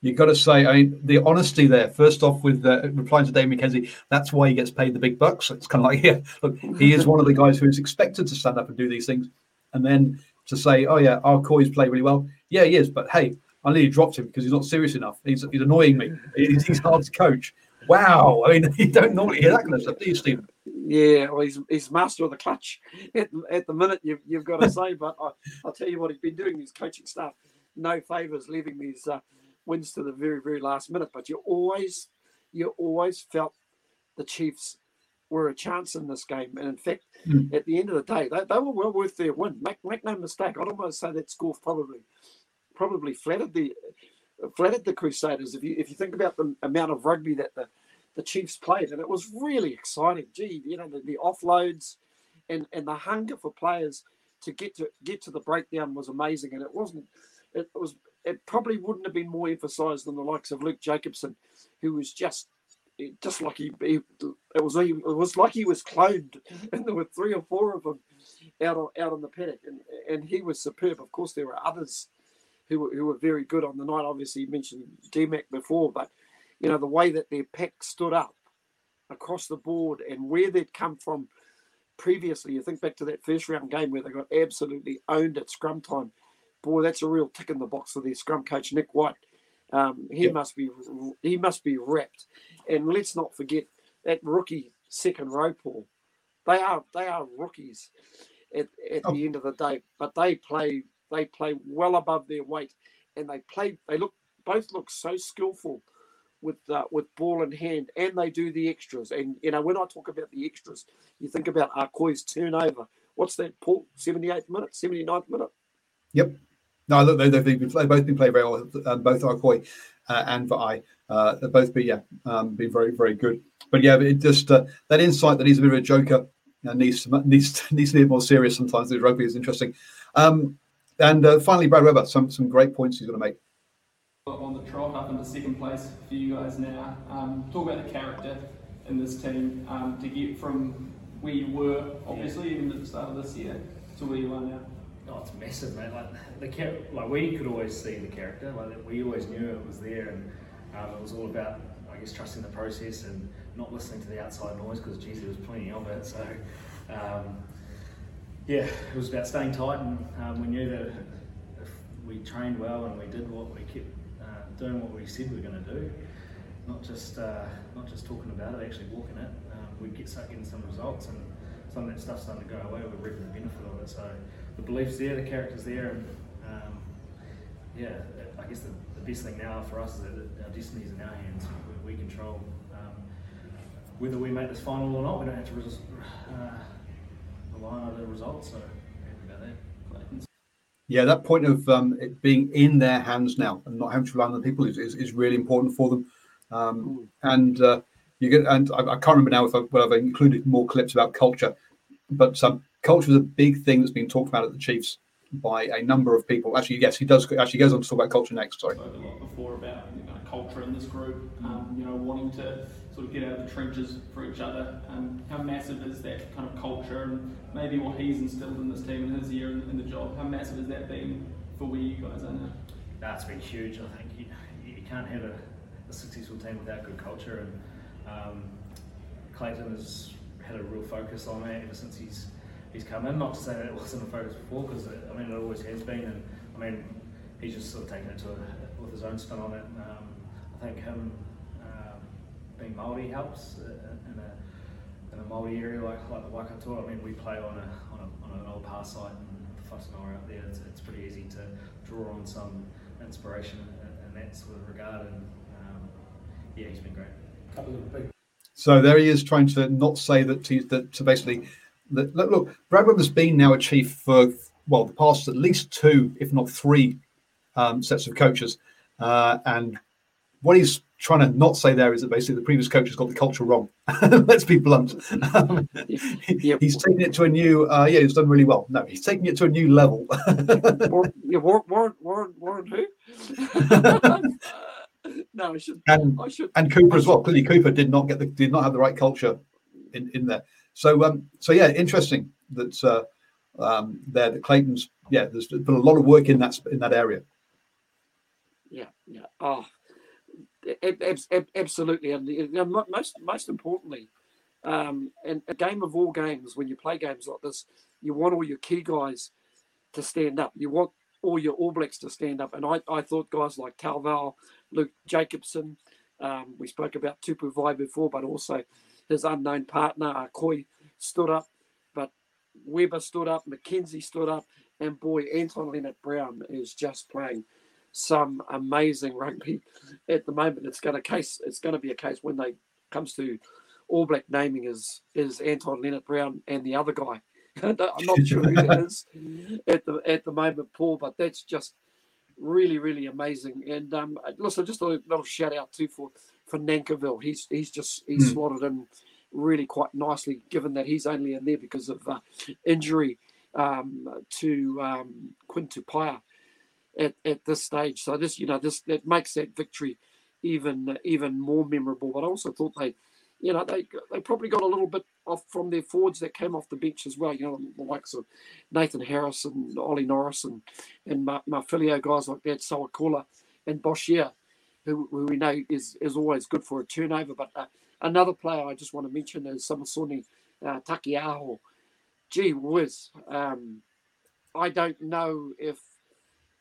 Speaker 1: You've got to say, I mean, the honesty there. First off, with uh, replying to Dave McKenzie, that's why he gets paid the big bucks. It's kind of like, [laughs] yeah, look, he is one of the guys who is expected to stand up and do these things, and then to say, oh yeah, our Coy's play really well. Yeah, he is, but hey, I nearly dropped him because he's not serious enough. He's, he's annoying me. He's, he's hard to coach. Wow, I mean, [laughs] you don't normally hear that kind of stuff, do you, Stephen?
Speaker 3: Yeah, well, he's, he's master of the clutch [laughs] at, at the minute, you've, you've got to say. But I, I'll tell you what, he's been doing his coaching staff no favours, leaving these uh, wins to the very, very last minute. But you always, you always felt the Chiefs were a chance in this game. And in fact,
Speaker 1: Mm.
Speaker 3: at the end of the day, they, they were well worth their win. Make, make no mistake. I'd almost say that score probably probably flattered the flattered the Crusaders. If you if you think about the amount of rugby that the the Chiefs played, and it was really exciting. Gee, you know the, the offloads and and the hunger for players to get to get to the breakdown was amazing, and it wasn't. It was. It probably wouldn't have been more emphasised than the likes of Luke Jacobson, who was just just like he, he, it was it was like he was cloned, mm-hmm. and there were three or four of them out on out on the paddock, and and he was superb. Of course, there were others who were, who were very good on the night. Obviously, you mentioned DMAC before, but you know the way that their pack stood up across the board and where they'd come from previously. You think back to that first round game where they got absolutely owned at scrum time. Boy, that's a real tick in the box for their scrum coach Nick White. Um, he must be he must be wrapped. And let's not forget that rookie second row, Paul. They are they are rookies at, at oh. the end of the day, but they play they play well above their weight, and they play they look both look so skillful with uh, with ball in hand, and they do the extras. And you know when I talk about the extras, you think about Arcoy's turnover. What's that, Paul? 78th minute, 79th minute.
Speaker 1: Yep. No, they, they've, been, they've both been playing very well. Um, both Arcoy uh, and Vaa'i. Uh, they've both been yeah, um, been very very good. But yeah, it just uh, that insight that he's a bit of a joker needs to, needs [laughs] needs to be more serious sometimes. The rugby is interesting. Um, and uh, finally, Brad Weber, some some great points he's going to make.
Speaker 9: On the trot up into second place for you guys now. Um, talk about the character in this team um, to get from where you were, obviously, yeah. even at the start of this year, to where you are now.
Speaker 10: Oh, it's massive, mate. Like the char- like we could always see the character. Like we always knew it was there, and um, it was all about, I guess, trusting the process and not listening to the outside noise because, geez, there was plenty of it. So, um, yeah, it was about staying tight, and um, we knew that if we trained well and we did what we kept uh, doing, what we said we were going to do, not just uh, not just talking about it, actually walking it, um, we'd get start getting some results, and some of that stuff's starting to go away. We're reaping the benefit of it. So the belief's there, the character's there, and um, yeah, I guess the, the, best thing now for us is that our destiny's in our hands. We, we control um, whether we make this final or not. We don't have to resist, uh, rely on the results. So happy about that.
Speaker 1: Yeah, that point of um, it being in their hands now and not having to rely on the people is, is, is really important for them. Um, and uh, you get, and I, I, can't remember now if I, well, I've included more clips about culture, but um, culture is a big thing that's been talked about at the Chiefs by a number of people. Actually, yes, he does. Actually, goes on to talk about culture next. Sorry.
Speaker 9: A lot before about you know, culture in this group. Um, you know, wanting to sort of get out of the trenches for each other. Um, how massive is that kind of culture, and maybe what he's instilled in this team in his year in, in the job? How massive has that been for where you guys are now?
Speaker 10: That's been huge. I think you, you can't have a, a, successful team without good culture, and um, Clayton has had a real focus on that ever since he's he's come in. Not to say that it wasn't a focus before, because I mean it always has been, and I mean he's just sort of taken it to a, with his own spin on it. Um, I think him being Maori helps uh, in a in a Maori area like like the Waikato. I mean we play on a on, a, on an old pass site and the Whatanora out there. It's, it's pretty easy to draw on some inspiration in, in that sort of regard, and um, yeah, he's been great.
Speaker 1: Couple of big So there he is trying to not say that he's that to basically look, look, Brad Weber's been now a chief for well the past at least two, if not three, um, sets of coaches, uh, and what he's trying to not say there is that basically the previous coach has got the culture wrong. [laughs] Let's be blunt. Um, yep. He's taken it to a new. Uh, yeah, he's done really well. No, he's taking it to a new level.
Speaker 3: Warren, Warren, Warren, Warren, who? [laughs] no, I should.
Speaker 1: And,
Speaker 3: I should.
Speaker 1: And Cooper as well. Clearly, Cooper did not get the did not have the right culture in in there. So, um, so yeah, interesting that uh, um, there that Clayton's yeah, there's been a lot of work in that in that area.
Speaker 3: Yeah, yeah. Oh, absolutely, and most most importantly, um, in a game of all games, when you play games like this, you want all your key guys to stand up. You want all your All Blacks to stand up, and I, I thought guys like Talval, Luke Jacobson, um, we spoke about Tupou Vaa'i before, but also his unknown partner, Akoi, stood up, but Weber stood up, McKenzie stood up, and boy, Anton Lienert-Brown is just playing some amazing rugby at the moment. It's going to case. It's going to be a case when they comes to All Black naming is is Anton Lienert-Brown and the other guy. [laughs] I'm not sure who that [laughs] is at the at the moment, Paul, but that's just really really amazing. And um, listen, just a little shout out too for for Nankivell. He's he's just he's mm. slotted in really quite nicely, given that he's only in there because of uh, injury um, to um, Quinn Tupaea at, at this stage. So this, you know, this that makes that victory even even more memorable. But I also thought they, you know, they they probably got a little bit off from their forwards that came off the bench as well. You know, the likes of Nathan Harris and Ollie Norris and and Mafilio guys like that, Sowakula and Boshier, who, who we know is is always good for a turnover. But uh, another player I just want to mention is Samisoni uh, Taukei'aho. Gee whiz. Um, I don't know if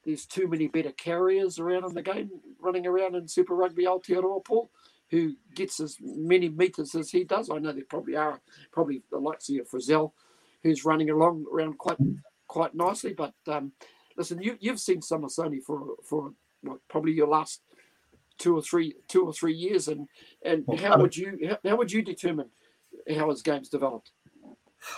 Speaker 3: there's too many better carriers around in the game, running around in Super Rugby Aotearoa, Paul, who gets as many metres as he does. I know there probably are, probably the likes of Frizell, who's running along around quite quite nicely. But um, listen, you, you've seen Samisoni for for what, probably your last two or three two or three years, and and well, how would you how, how, would you determine how his game's developed?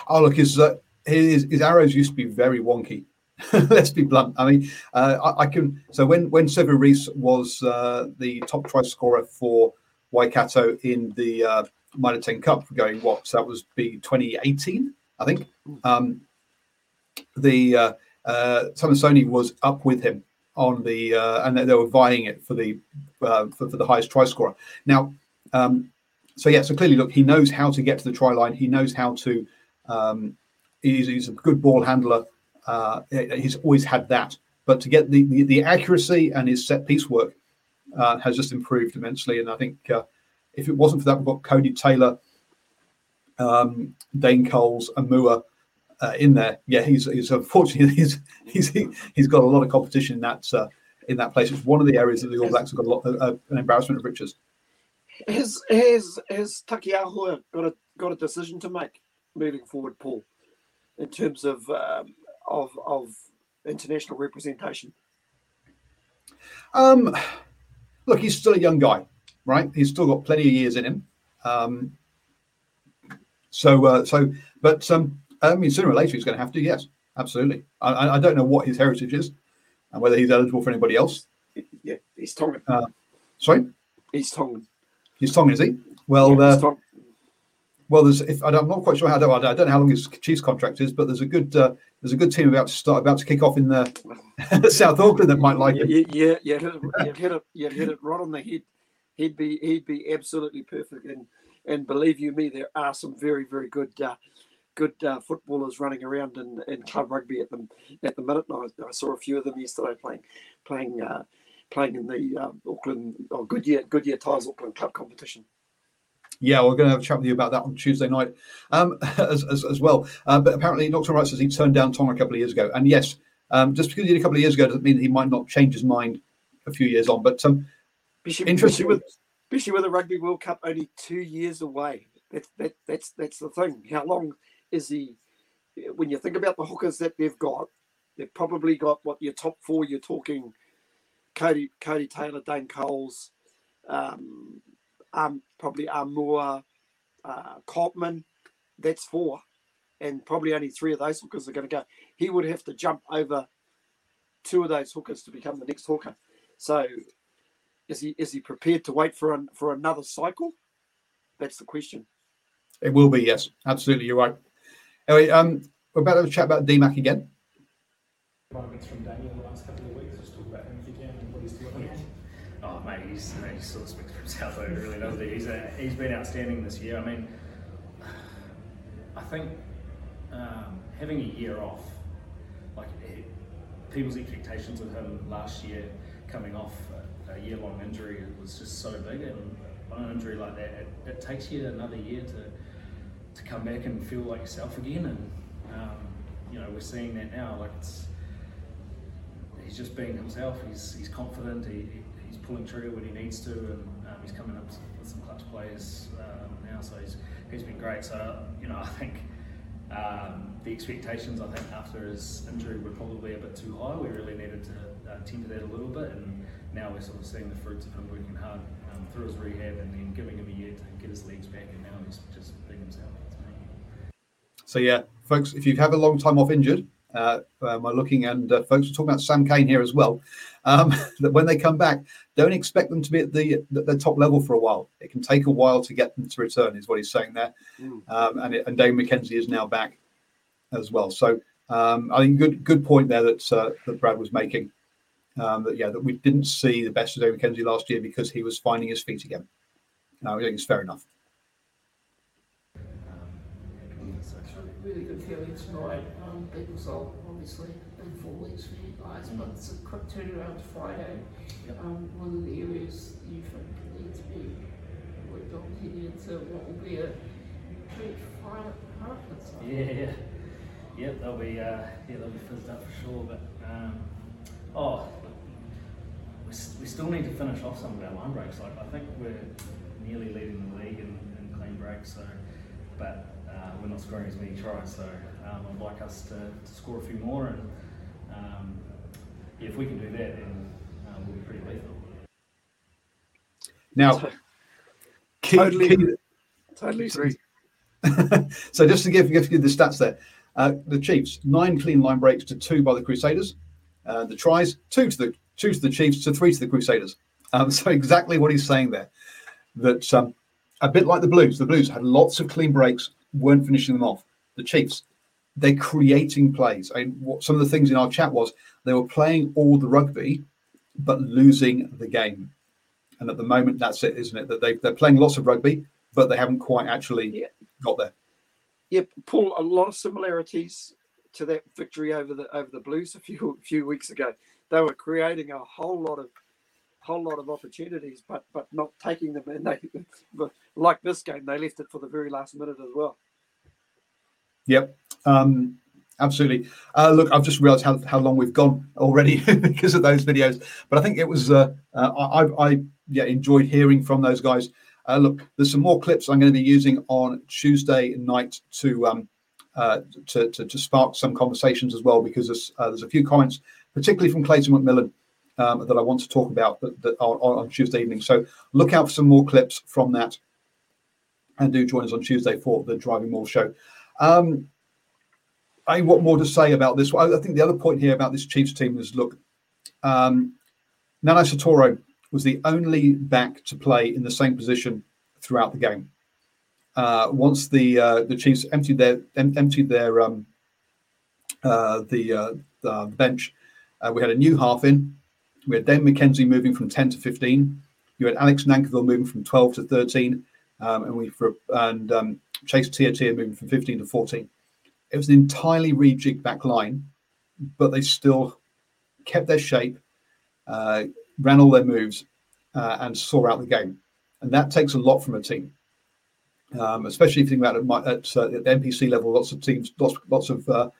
Speaker 1: Oh, look, his uh, his, his arrows used to be very wonky. [laughs] Let's be blunt. I mean, uh, I, I, can. So when when Sevu Reece was uh, the top try scorer for Waikato in the uh, Mitre 10 Cup, going what? So that was be 2018, I think. Um, the uh, uh, Samisoni was up with him on the, uh, and they were vying it for the uh, for, for the highest try scorer. Now, um, so yeah, so clearly, look, he knows how to get to the try line. He knows how to. Um, he's, he's a good ball handler. Uh, he's always had that, but to get the, the, the accuracy and his set piece work uh, has just improved immensely. And I think uh, if it wasn't for that, we've got Codie Taylor, um, Dane Coles, and Mua uh, in there. Yeah, he's he's unfortunately [laughs] he's he's he's got a lot of competition in that uh, in that place. It's one of the areas that the All Blacks have got a lot, uh, an embarrassment of riches.
Speaker 3: Has has has Taukei'aho got a got a decision to make moving forward, Paul, in terms of um, of of international representation?
Speaker 1: Um, look, he's still a young guy, right? He's still got plenty of years in him. Um, so, uh, so, but um, I mean, sooner or later he's going to have to. Yes, absolutely. I, I don't know what his heritage is and whether he's eligible for anybody else. [laughs]
Speaker 3: Yeah, he's Tongan.
Speaker 1: Uh, sorry,
Speaker 3: he's Tongan.
Speaker 1: He's Tongan, is he? Well, yeah, uh, well, there's. If I am not quite sure how. I don't know how long his Chiefs contract is, but there's a good. Uh, there's a good team about to start, about to kick off in the [laughs] South Auckland that might like
Speaker 3: him. Yeah, yeah, yeah. You hit it. You hit it right on the head. He'd be. He'd be absolutely perfect. And and believe you me, there are some very very good. Uh, good uh, footballers running around in, in club rugby at the at the minute. I, I, saw a few of them yesterday playing playing uh, playing in the uh, Auckland or Goodyear Goodyear Tires Auckland Club competition.
Speaker 1: Yeah, we're going to have a chat with you about that on Tuesday night um, [laughs] as, as, as, well. Uh, but apparently, Dr. Wright says he turned down Tonga a couple of years ago. And yes, um, just because he did a couple of years ago doesn't mean he might not change his mind a few years on. But um,
Speaker 3: interesting. with, especially with the Rugby World Cup only two years away. That's, that, that's, that's the thing. How long is he? When you think about the hookers that they've got, they've probably got what your top four. You're talking Codie, Codie Taylor, Dane Coles, um, um, probably Aumua, uh, Coltman. That's four, and probably only three of those hookers are going to go. He would have to jump over two of those hookers to become the next hooker. So, is he is he prepared to wait for an, for another cycle? That's the question.
Speaker 1: It will be yes, absolutely. You're right. Anyway, um, we're about to have a chat about DMAC again.
Speaker 4: Moments from Daniel the last couple of weeks. Just talk about him again and what he's doing.
Speaker 10: Oh mate, he's, he sort of speaks for himself. He really does. He? He's a, he's been outstanding this year. I mean, I think um, having a year off, like people's expectations of him last year, coming off a, a year-long injury, was just so big. And on an injury like that, it, it takes you another year to to come back and feel like yourself again. And um, you know, we're seeing that now. Like it's he's just being himself. He's he's confident. He, he's pulling trigger when he needs to, and um, he's coming up with some clutch plays um, now. So he's he's been great. So you know, [laughs] I think. Um, the expectations, I think, after his injury were probably a bit too high. We really needed to uh, temper that a little bit, and now we're sort of seeing the fruits of him working hard um, through his rehab and then giving him a year to get his legs back, and now he's just being himself.
Speaker 1: So yeah, folks, if you have had a long time off injured, uh, um, looking and uh, folks are talking about Sam Cane here as well. Um, [laughs] that when they come back, don't expect them to be at the, the, the top level for a while. It can take a while to get them to return, is what he's saying there. Mm. Um, and it, and Dave McKenzie is now back as well. So um, I think good good point there that uh, that Brad was making. um, that yeah that we didn't see the best of Dave McKenzie last year because he was finding his feet again. No, I think it's fair enough.
Speaker 8: Really good feeling tonight. Um, big result, obviously, in four weeks for you guys, but it's a quick turnaround to Friday. Um, one of the areas you think need to be worked on heading into what will be a treat final half.
Speaker 10: Yeah, yeah, they'll be uh, yeah they'll be fizzed up for sure. But um, oh, we, we still need to finish off some of our line breaks. Like I think we're nearly leading the league in, in clean breaks. So, but uh, we're not scoring as many tries. So um, I'd like us to, to score a few more. And um, if we can do that, then um, we'll be pretty lethal.
Speaker 1: Now, key-
Speaker 3: Totally,
Speaker 1: key-
Speaker 3: totally agree. [laughs]
Speaker 1: so just to give, give you the stats there, uh, the Chiefs nine clean line breaks to two by the Crusaders, uh, the tries two to the two to the Chiefs to three to the Crusaders. Um, [laughs] so exactly what he's saying there, that um, a bit like the Blues, the Blues had lots of clean breaks, weren't finishing them off. The Chiefs, they're creating plays. I mean, what, some of the things in our chat was they were playing all the rugby, but losing the game. And at the moment, that's it, isn't it? That they they're playing lots of rugby, but they haven't quite actually
Speaker 3: Yeah.
Speaker 1: got there.
Speaker 3: Yeah, Paul, a lot of similarities to that victory over the over the Blues a few [laughs] few weeks ago. They were creating a whole lot of whole lot of opportunities, but but not taking them. And they, [laughs] like this game, they left it for the very last minute as well.
Speaker 1: Yep, um, absolutely. Uh, look, I've just realised how, how long we've gone already [laughs] because of those videos. But I think it was uh, uh, I, I yeah enjoyed hearing from those guys. Uh, look, there's some more clips I'm going to be using on Tuesday night to um, uh, to, to to spark some conversations as well because there's uh, there's a few comments, particularly from Clayton McMillan. Um, that I want to talk about that, that on, on Tuesday evening. So look out for some more clips from that, and do join us on Tuesday for the Driving More show. Um, I what more to say about this? I think the other point here about this Chiefs team is look, um, Nanai-Seturo was the only back to play in the same position throughout the game. Uh, once the uh, the Chiefs emptied their em- emptied their um, uh, the, uh, the bench, uh, we had a new half in. We had Dan McKenzie moving from ten to fifteen. You had Alex Nankivell moving from twelve to thirteen, um, and we for and um, Chase Tiatia moving from fifteen to fourteen it was an entirely rejigged back line, but they still kept their shape, uh, ran all their moves, uh, and saw out the game. And that takes a lot from a team, um, especially if you think about it at, at, uh, at the NPC level. Lots of teams, lots, lots of uh,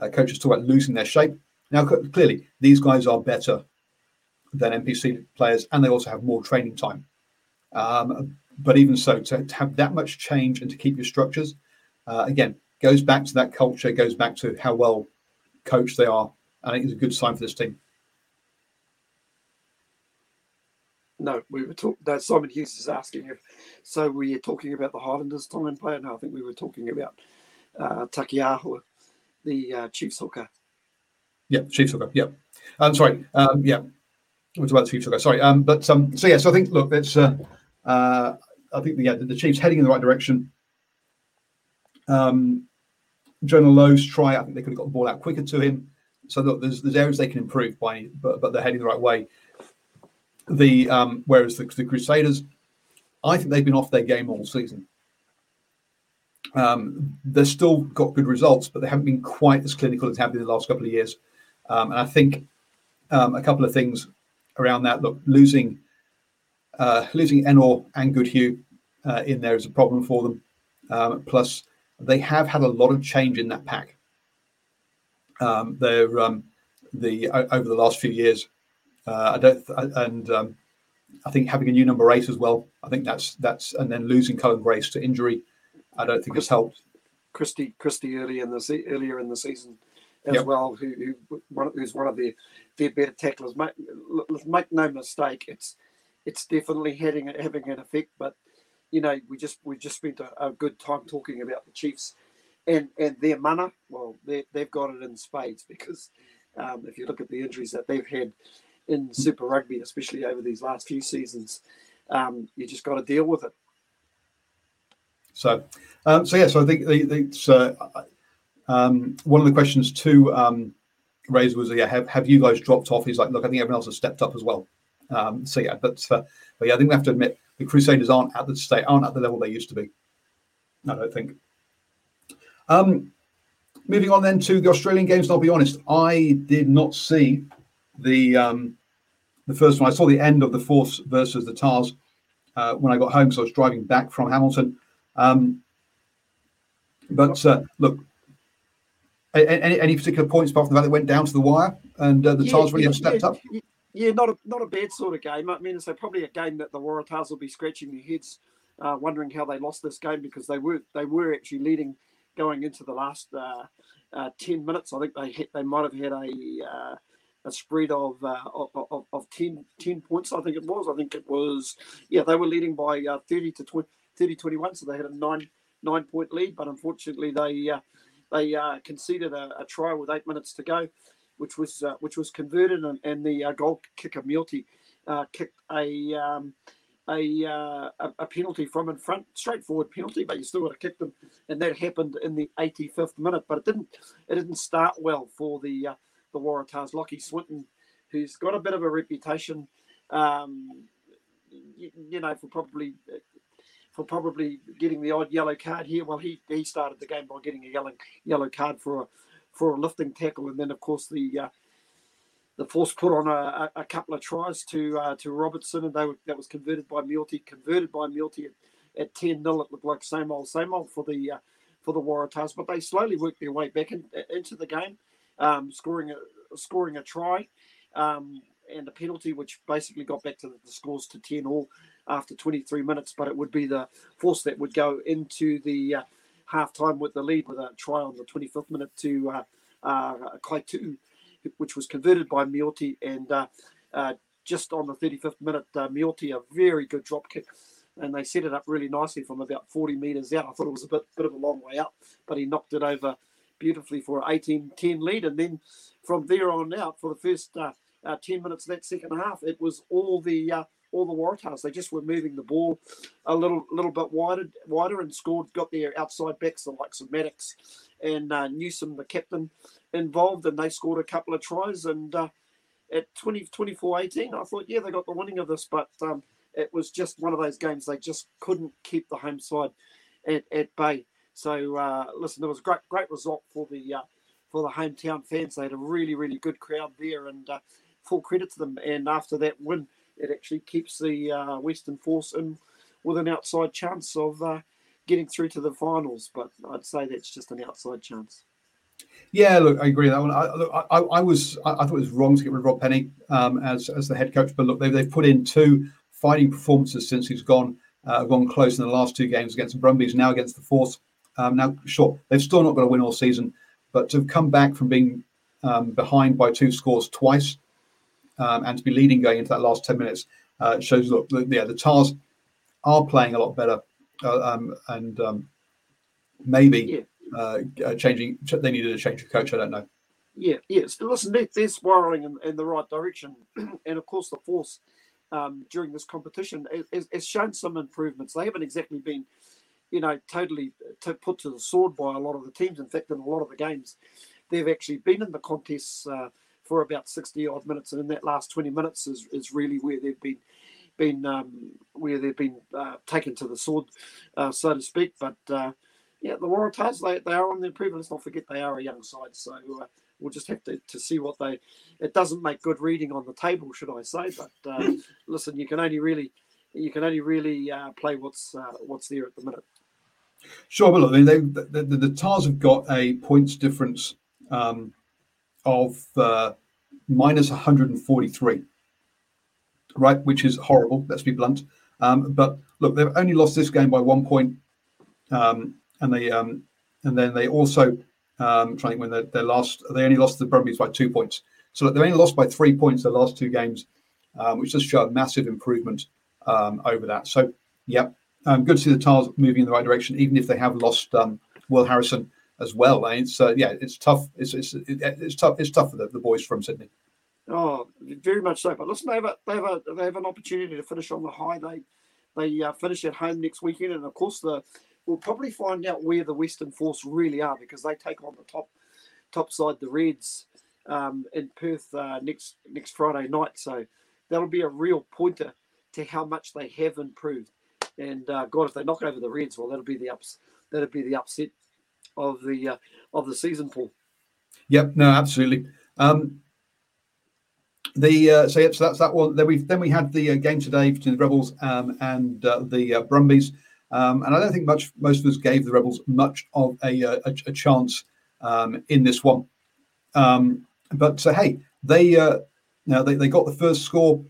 Speaker 1: uh, coaches talk about losing their shape. Now, clearly, these guys are better than NPC players, and they also have more training time. Um, but even so, to, to have that much change and to keep your structures, uh, again, goes back to that culture, goes back to how well coached they are. I think it's a good sign for this team.
Speaker 3: No, we were talking. No, Simon Hughes is asking if. So we are talking about the Highlanders time and player. No, I think we were talking about uh, Taukei'aho, the uh, Chiefs hooker.
Speaker 1: Yeah, Chiefs hooker. Yeah, I'm sorry. Um, yeah, talking about the Chiefs hooker. Sorry. Um, but um, so yeah, so I think look, it's uh, uh, I think yeah, the, the Chiefs heading in the right direction. Um, Jonah Lowe's try, I think they could have got the ball out quicker to him. So look, there's there's areas they can improve by, but but they're heading the right way. The um, whereas the, the Crusaders, I think they've been off their game all season. Um, they've still got good results, but they haven't been quite as clinical as have been in the last couple of years. Um, and I think um, a couple of things around that. Look, losing uh, losing Ennor and Goodhue uh, in there is a problem for them. Um, plus, they have had a lot of change in that pack. Um, they're um, the over the last few years. Uh, I don't, and um, I think having a new number eight as well. I think that's that's, and then losing Cullen Grace to injury. I don't think has helped.
Speaker 3: Christy Christy early in the se- earlier in the season as
Speaker 1: Yep.
Speaker 3: well, who, who one, who's one of their their better tacklers. Make, make no mistake, it's it's definitely having having an effect. But you know, we just we just spent a, a good time talking about the Chiefs and and their mana. Well, they they've got it in spades because um, if you look at the injuries that they've had in Super Rugby, especially over these last few seasons, um, you just got to deal with it.
Speaker 1: So, um, so yeah. So I think the, the, it's, uh, um, one of the questions to um, raised was, yeah, have, have you guys dropped off? He's like, look, I think everyone else has stepped up as well. Um, so yeah, but uh, but yeah, I think we have to admit the Crusaders aren't at the state, aren't at the level they used to be. I don't think. Um, moving on then to the Australian games, and I'll be honest, I did not see the um, the first one. I saw the end of the Force versus the Tahs uh, when I got home, so I was driving back from Hamilton. Um, but uh, look, any, any particular points apart from the fact that it went down to the wire and uh, the yeah, Tahs really yeah, have stepped
Speaker 3: yeah,
Speaker 1: up?
Speaker 3: Yeah, not a not a bad sort of game. I mean, so probably a game that the Waratahs will be scratching their heads, uh, wondering how they lost this game because they were they were actually leading going into the last uh, uh, ten minutes. I think they hit, they might have had a uh, a spread of, uh, of, of 10, 10, points. I think it was. I think it was. Yeah, they were leading by uh, thirty to 20, 30, 21, so they had a nine nine point lead. But unfortunately, they they conceded a, a try with eight minutes to go which was uh, which was converted, and, and the uh, goal kicker Miotti uh, kicked a, um, a, uh, a, a penalty from in front, straightforward penalty, but you still got to kick them, and that happened in the 85th minute. But it didn't it didn't start well for the uh, the Waratahs. Lockie Swinton, who's got a bit of a reputation, um, you, you know, for probably for probably getting the odd yellow card here. Well, he he started the game by getting a yellow yellow card for a for a lifting tackle, and then of course the uh, the force put on a, a, couple of tries to uh, to Robertson, and they were, that was converted by Miotti, converted by Miotti at, 10 0 It looked like same old, same old for the uh, for the Waratahs, but they slowly worked their way back in, into the game, um, scoring a scoring a try. Um, and a penalty, which basically got back to the, the scores to 10 all after 23 minutes. But it would be the force that would go into the uh, half time with the lead with a try on the 25th minute to uh, uh, Kaitu'u, which was converted by Miotti. And uh, uh, just on the 35th minute, uh, a very good drop kick. And they set it up really nicely from about 40 metres out. I thought it was a bit, bit of a long way up, but he knocked it over beautifully for an 18 10 lead. And then from there on out, for the first uh, uh, 10 minutes of that second half, it was all the uh, all the Waratahs. They just were moving the ball a little little bit wider, wider and scored, got their outside backs, the likes of Maddox and uh, Newsome, the captain, involved, and they scored a couple of tries. And uh, at 20, 24 18, I thought, yeah, they got the winning of this, but um, it was just one of those games they just couldn't keep the home side at, at bay. So uh, listen, it was a great great result for the uh, for the hometown fans. They had a really really good crowd there, and uh, full credit to them. And after that win, it actually keeps the uh, Western Force in with an outside chance of uh, getting through to the finals. But I'd say that's just an outside chance.
Speaker 1: Yeah, look, I agree that one. I, look, I, I was, I, I, thought it was wrong to get rid of Rob Penney um, as as the head coach, but look, they've, they've put in two fighting performances since he's gone, uh, gone close in the last two games against the Brumbies, now against the Force. Um, now, sure, they've still not got to win all season, but to have come back from being um, behind by two scores twice um, and to be leading going into that last 10 minutes uh, shows, look, yeah, the Tahs are playing a lot better uh, um, and um, maybe yeah. uh, uh changing, they needed a change of coach. I don't know.
Speaker 3: Yeah, yes. Listen, they're, they're spiraling in, in, the right direction. [clears throat] and of course, the force um, during this competition has, has, shown some improvements. They haven't exactly been, you know, totally to put to the sword by a lot of the teams. In fact, in a lot of the games, they've actually been in the contests uh, for about 60 odd minutes. And in that last 20 minutes is, is really where they've been been um, where they've been uh, taken to the sword, uh, so to speak. But uh, yeah, the Waratahs, they, they are on the improvement. Let's not forget they are a young side. So uh, we'll just have to, to see what they. It doesn't make good reading on the table, should I say? But uh, [laughs] listen, you can only really you can only really uh, play what's what's there at the minute.
Speaker 1: Sure, but look, they, they, the, the, the Tahs have got a points difference um, of uh, minus 143, right? Which is horrible. Let's be blunt. Um, but look, they've only lost this game by one point, um, and they um, and then they also um, trying when they lost. They only lost the Brumbies by two points. So look, they only lost by three points the last two games, um, which just show a massive improvement um, over that. So yeah, um, good to see the Tahs moving in the right direction, even if they have lost Will Harrison as well. It's uh, yeah, it's tough. It's it's it's tough. It's tough for the, the boys from Sydney.
Speaker 3: Oh, very much so. But listen, they have a, they have a, they have an opportunity to finish on the high. They they uh, finish at home next weekend, and of course the we'll probably find out where the Western Force really are because they take on the top top side, the Reds, um, in Perth uh, next next Friday night. So that'll be a real pointer to how much they have improved. And uh, God, if they knock over the Reds, well, that'll be the ups. That'll be the upset of the uh, of the season, Paul.
Speaker 1: Yep. No, absolutely. Um, the uh, so, yep, so that's that one. Then we then we had the uh, game today between the Rebels um, and uh, the uh, Brumbies, um, and I don't think much most of us gave the Rebels much of a uh, a, a chance um, in this one. Um, but so hey, they uh, now they, they got the first score,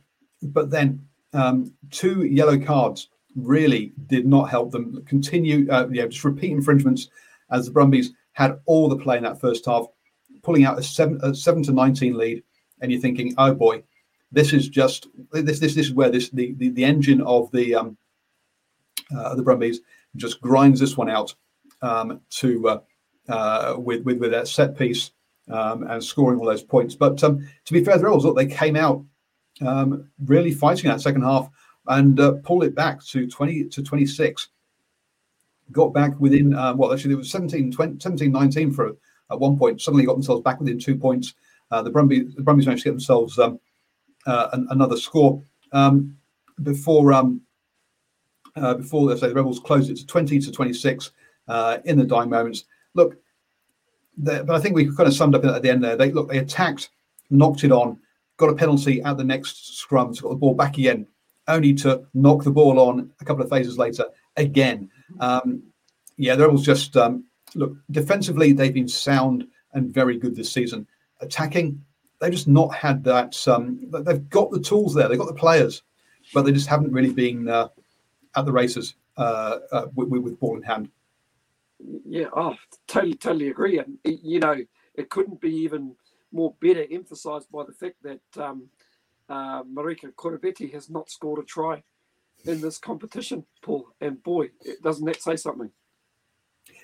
Speaker 1: but then um, two yellow cards really did not help them continue. Uh, yeah, just repeat infringements as the Brumbies had all the play in that first half, pulling out a seven a seven to nineteen lead and you're thinking, oh boy, this is just this this this is where this the the, the engine of the um uh, the Brumbies just grinds this one out um, to uh, uh, with with with that set piece um, and scoring all those points. But um, to be fair, the Rebels, look, they came out um, really fighting that second half and uh, pulled it back to 20 to 26. Got back within, uh, well, actually, it was 17, 20, 17 19 for at one point. Suddenly got themselves back within two points. Uh, the, Brumbies, the Brumbies managed to get themselves um, uh, an, another score um, before um, uh, before let's say the Rebels closed it to 20 to 26 uh, in the dying moments. Look, but I think we kind of summed up at the end there. They look, they attacked, knocked it on, got a penalty at the next scrum, so got the ball back again, only to knock the ball on a couple of phases later again. Um, yeah, the Rebels just um, look defensively. They've been sound and very good this season attacking, they've just not had that. Um, they've got the tools there, they've got the players, but they just haven't really been uh, at the races uh, uh, with, with, ball in hand.
Speaker 3: Yeah, oh, totally, totally agree. And you know, it couldn't be even more better emphasised by the fact that um, uh, Marika Koroibete has not scored a try in this competition, Paul. And boy, it, doesn't that say something?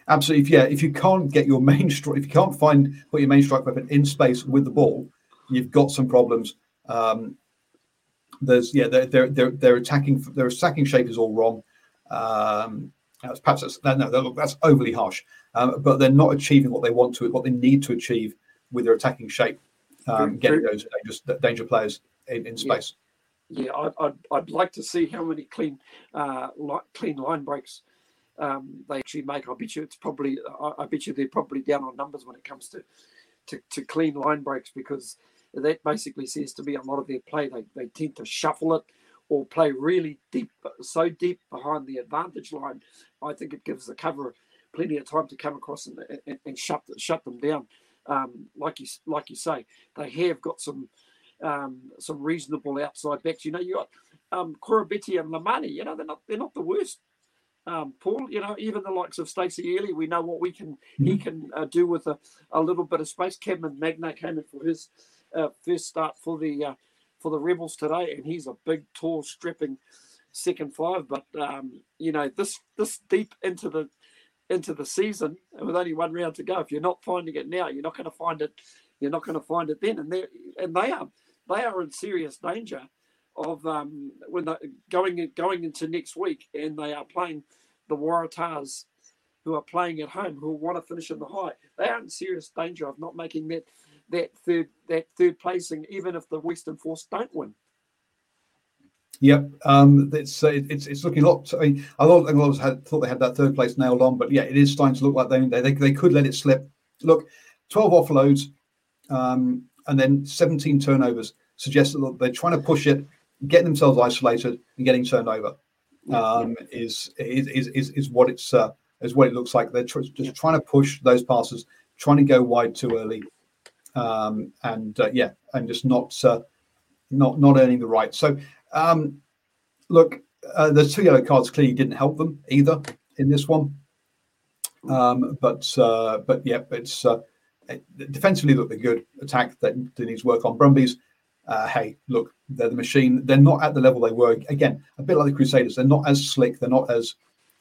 Speaker 1: absolutely. If, yeah, if you can't get your main strike, if you can't find put your main strike weapon in space with the ball, you've got some problems. Um, there's yeah, they're they're they're, they're attacking. Their attacking shape is all wrong. Um, perhaps that's no, no, that's overly harsh. Um, but they're not achieving what they want to, what they need to achieve with their attacking shape, um, getting those dangerous, danger players in, in space.
Speaker 3: Yeah, yeah I'd, I'd, like to see how many clean uh, clean line breaks um, they actually make. I bet you it's probably. I, I, bet you they're probably down on numbers when it comes to, to, to clean line breaks because that basically says to me a lot of their play they, they tend to shuffle it or play really deep, so deep behind the advantage line. I think it gives the cover plenty of time to come across and, and, and shut shut them down. Um, like you like you say, they have got some um, some reasonable outside backs. You know, you got um, and Lamani. You know, they're not they're not the worst um, Paul. You know, even the likes of Stacey Early, we know what we can mm-hmm. he can uh, do with a, a little bit of space. Cameron Magner came in for his uh, first start for the uh, for the Rebels today, and he's a big, tall, stripping second five. But um, you know, this this deep into the into the season, and with only one round to go, if you're not finding it now, you're not going to find it. You're not going to find it then, and they and they are they are in serious danger of um, when they going going into next week and they are playing the Waratahs who are playing at home who want to finish in the high. They are in serious danger of not making that that third that third placing even if the Western Force don't win.
Speaker 1: Yep, um, it's, uh, it's it's looking a lot. I mean, a lot, a lot had thought they had that third place nailed on, but yeah, it is starting to look like they they, they could let it slip. Look, twelve offloads, um, and then seventeen turnovers suggests that they're trying to push it getting themselves isolated and getting turned over um, is, is is is what it's uh, is what it looks like. They're tr- just trying to push those passes, trying to go wide too early, um, and uh, yeah, and just not uh, not not earning the right. So um, look, uh, the two yellow cards clearly didn't help them either in this one. Um, but uh, but yeah, it's uh, defensively look they're good. Attack that, that needs work on. Brumbies uh, hey, look, they're the machine. They're not at the level they were. Again, a bit like the Crusaders. They're not as slick. They're not as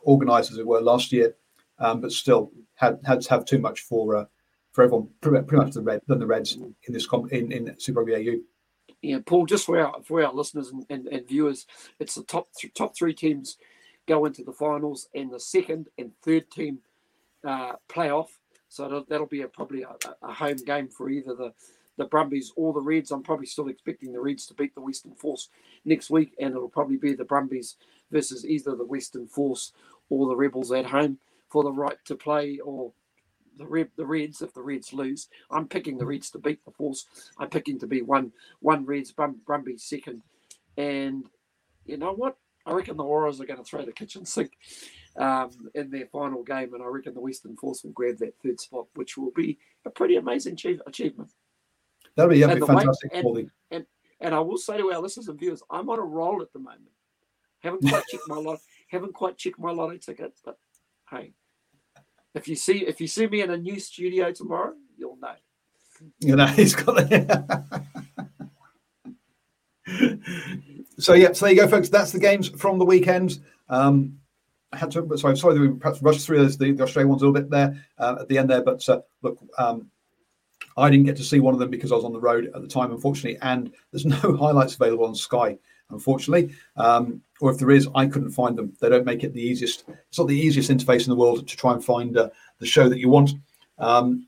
Speaker 1: organised as it were last year, um, but still had had to have too much for uh, for everyone. Pretty, pretty much the red than the Reds in this comp, in in Super Rugby AU.
Speaker 3: Yeah, Paul. Just for our for our listeners and, and, and viewers, it's the top th- top three teams go into the finals, and the second and third team uh, play off. So that'll, that'll be a, probably a, a home game for either the the Brumbies or the Reds. I'm probably still expecting the Reds to beat the Western Force next week, and it'll probably be the Brumbies versus either the Western Force or the Rebels at home for the right to play or the Red, the Reds if the Reds lose. I'm picking the Reds to beat the Force. I'm picking to be one one Reds, Brum, Brumbies second, and you know what? I reckon the Warriors are going to throw the kitchen sink um, in their final game, and I reckon the Western Force will grab that third spot, which will be a pretty amazing achieve, achievement.
Speaker 1: That'll be epic, fantastic,
Speaker 3: way, and, and, and I will say to our listeners and viewers, I'm on a roll at the moment. Haven't quite checked my lot. [laughs] Haven't quite checked my lotto ticket, but hey, if you see if you see me in a new studio tomorrow, you'll know.
Speaker 1: You know, [laughs] he's got. The... [laughs] so yeah, so there you go, folks. That's the games from the weekend. Um, I had to, sorry, sorry that we perhaps rushed through the, the Australian ones a little bit there uh, at the end there, but uh, look, um, I didn't get to see one of them because I was on the road at the time, unfortunately, and there's [laughs] no highlights available on Sky, unfortunately. Um, or if there is, I couldn't find them. They don't make it the easiest. It's not the easiest interface in the world to try and find uh, the show that you want. Um,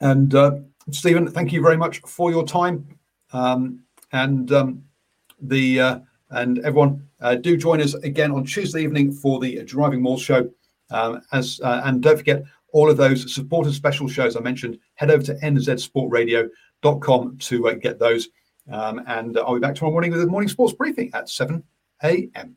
Speaker 1: and uh, Stephen, thank you very much for your time. Um, and um, the uh, and everyone uh, do join us again on Tuesday evening for the Driving Maul show. Um, as uh, and don't forget all of those supporter special shows I mentioned. Head over to nzsportradio.com to uh, get those. Um, and I'll be back tomorrow morning with the morning sports briefing at 7 a.m.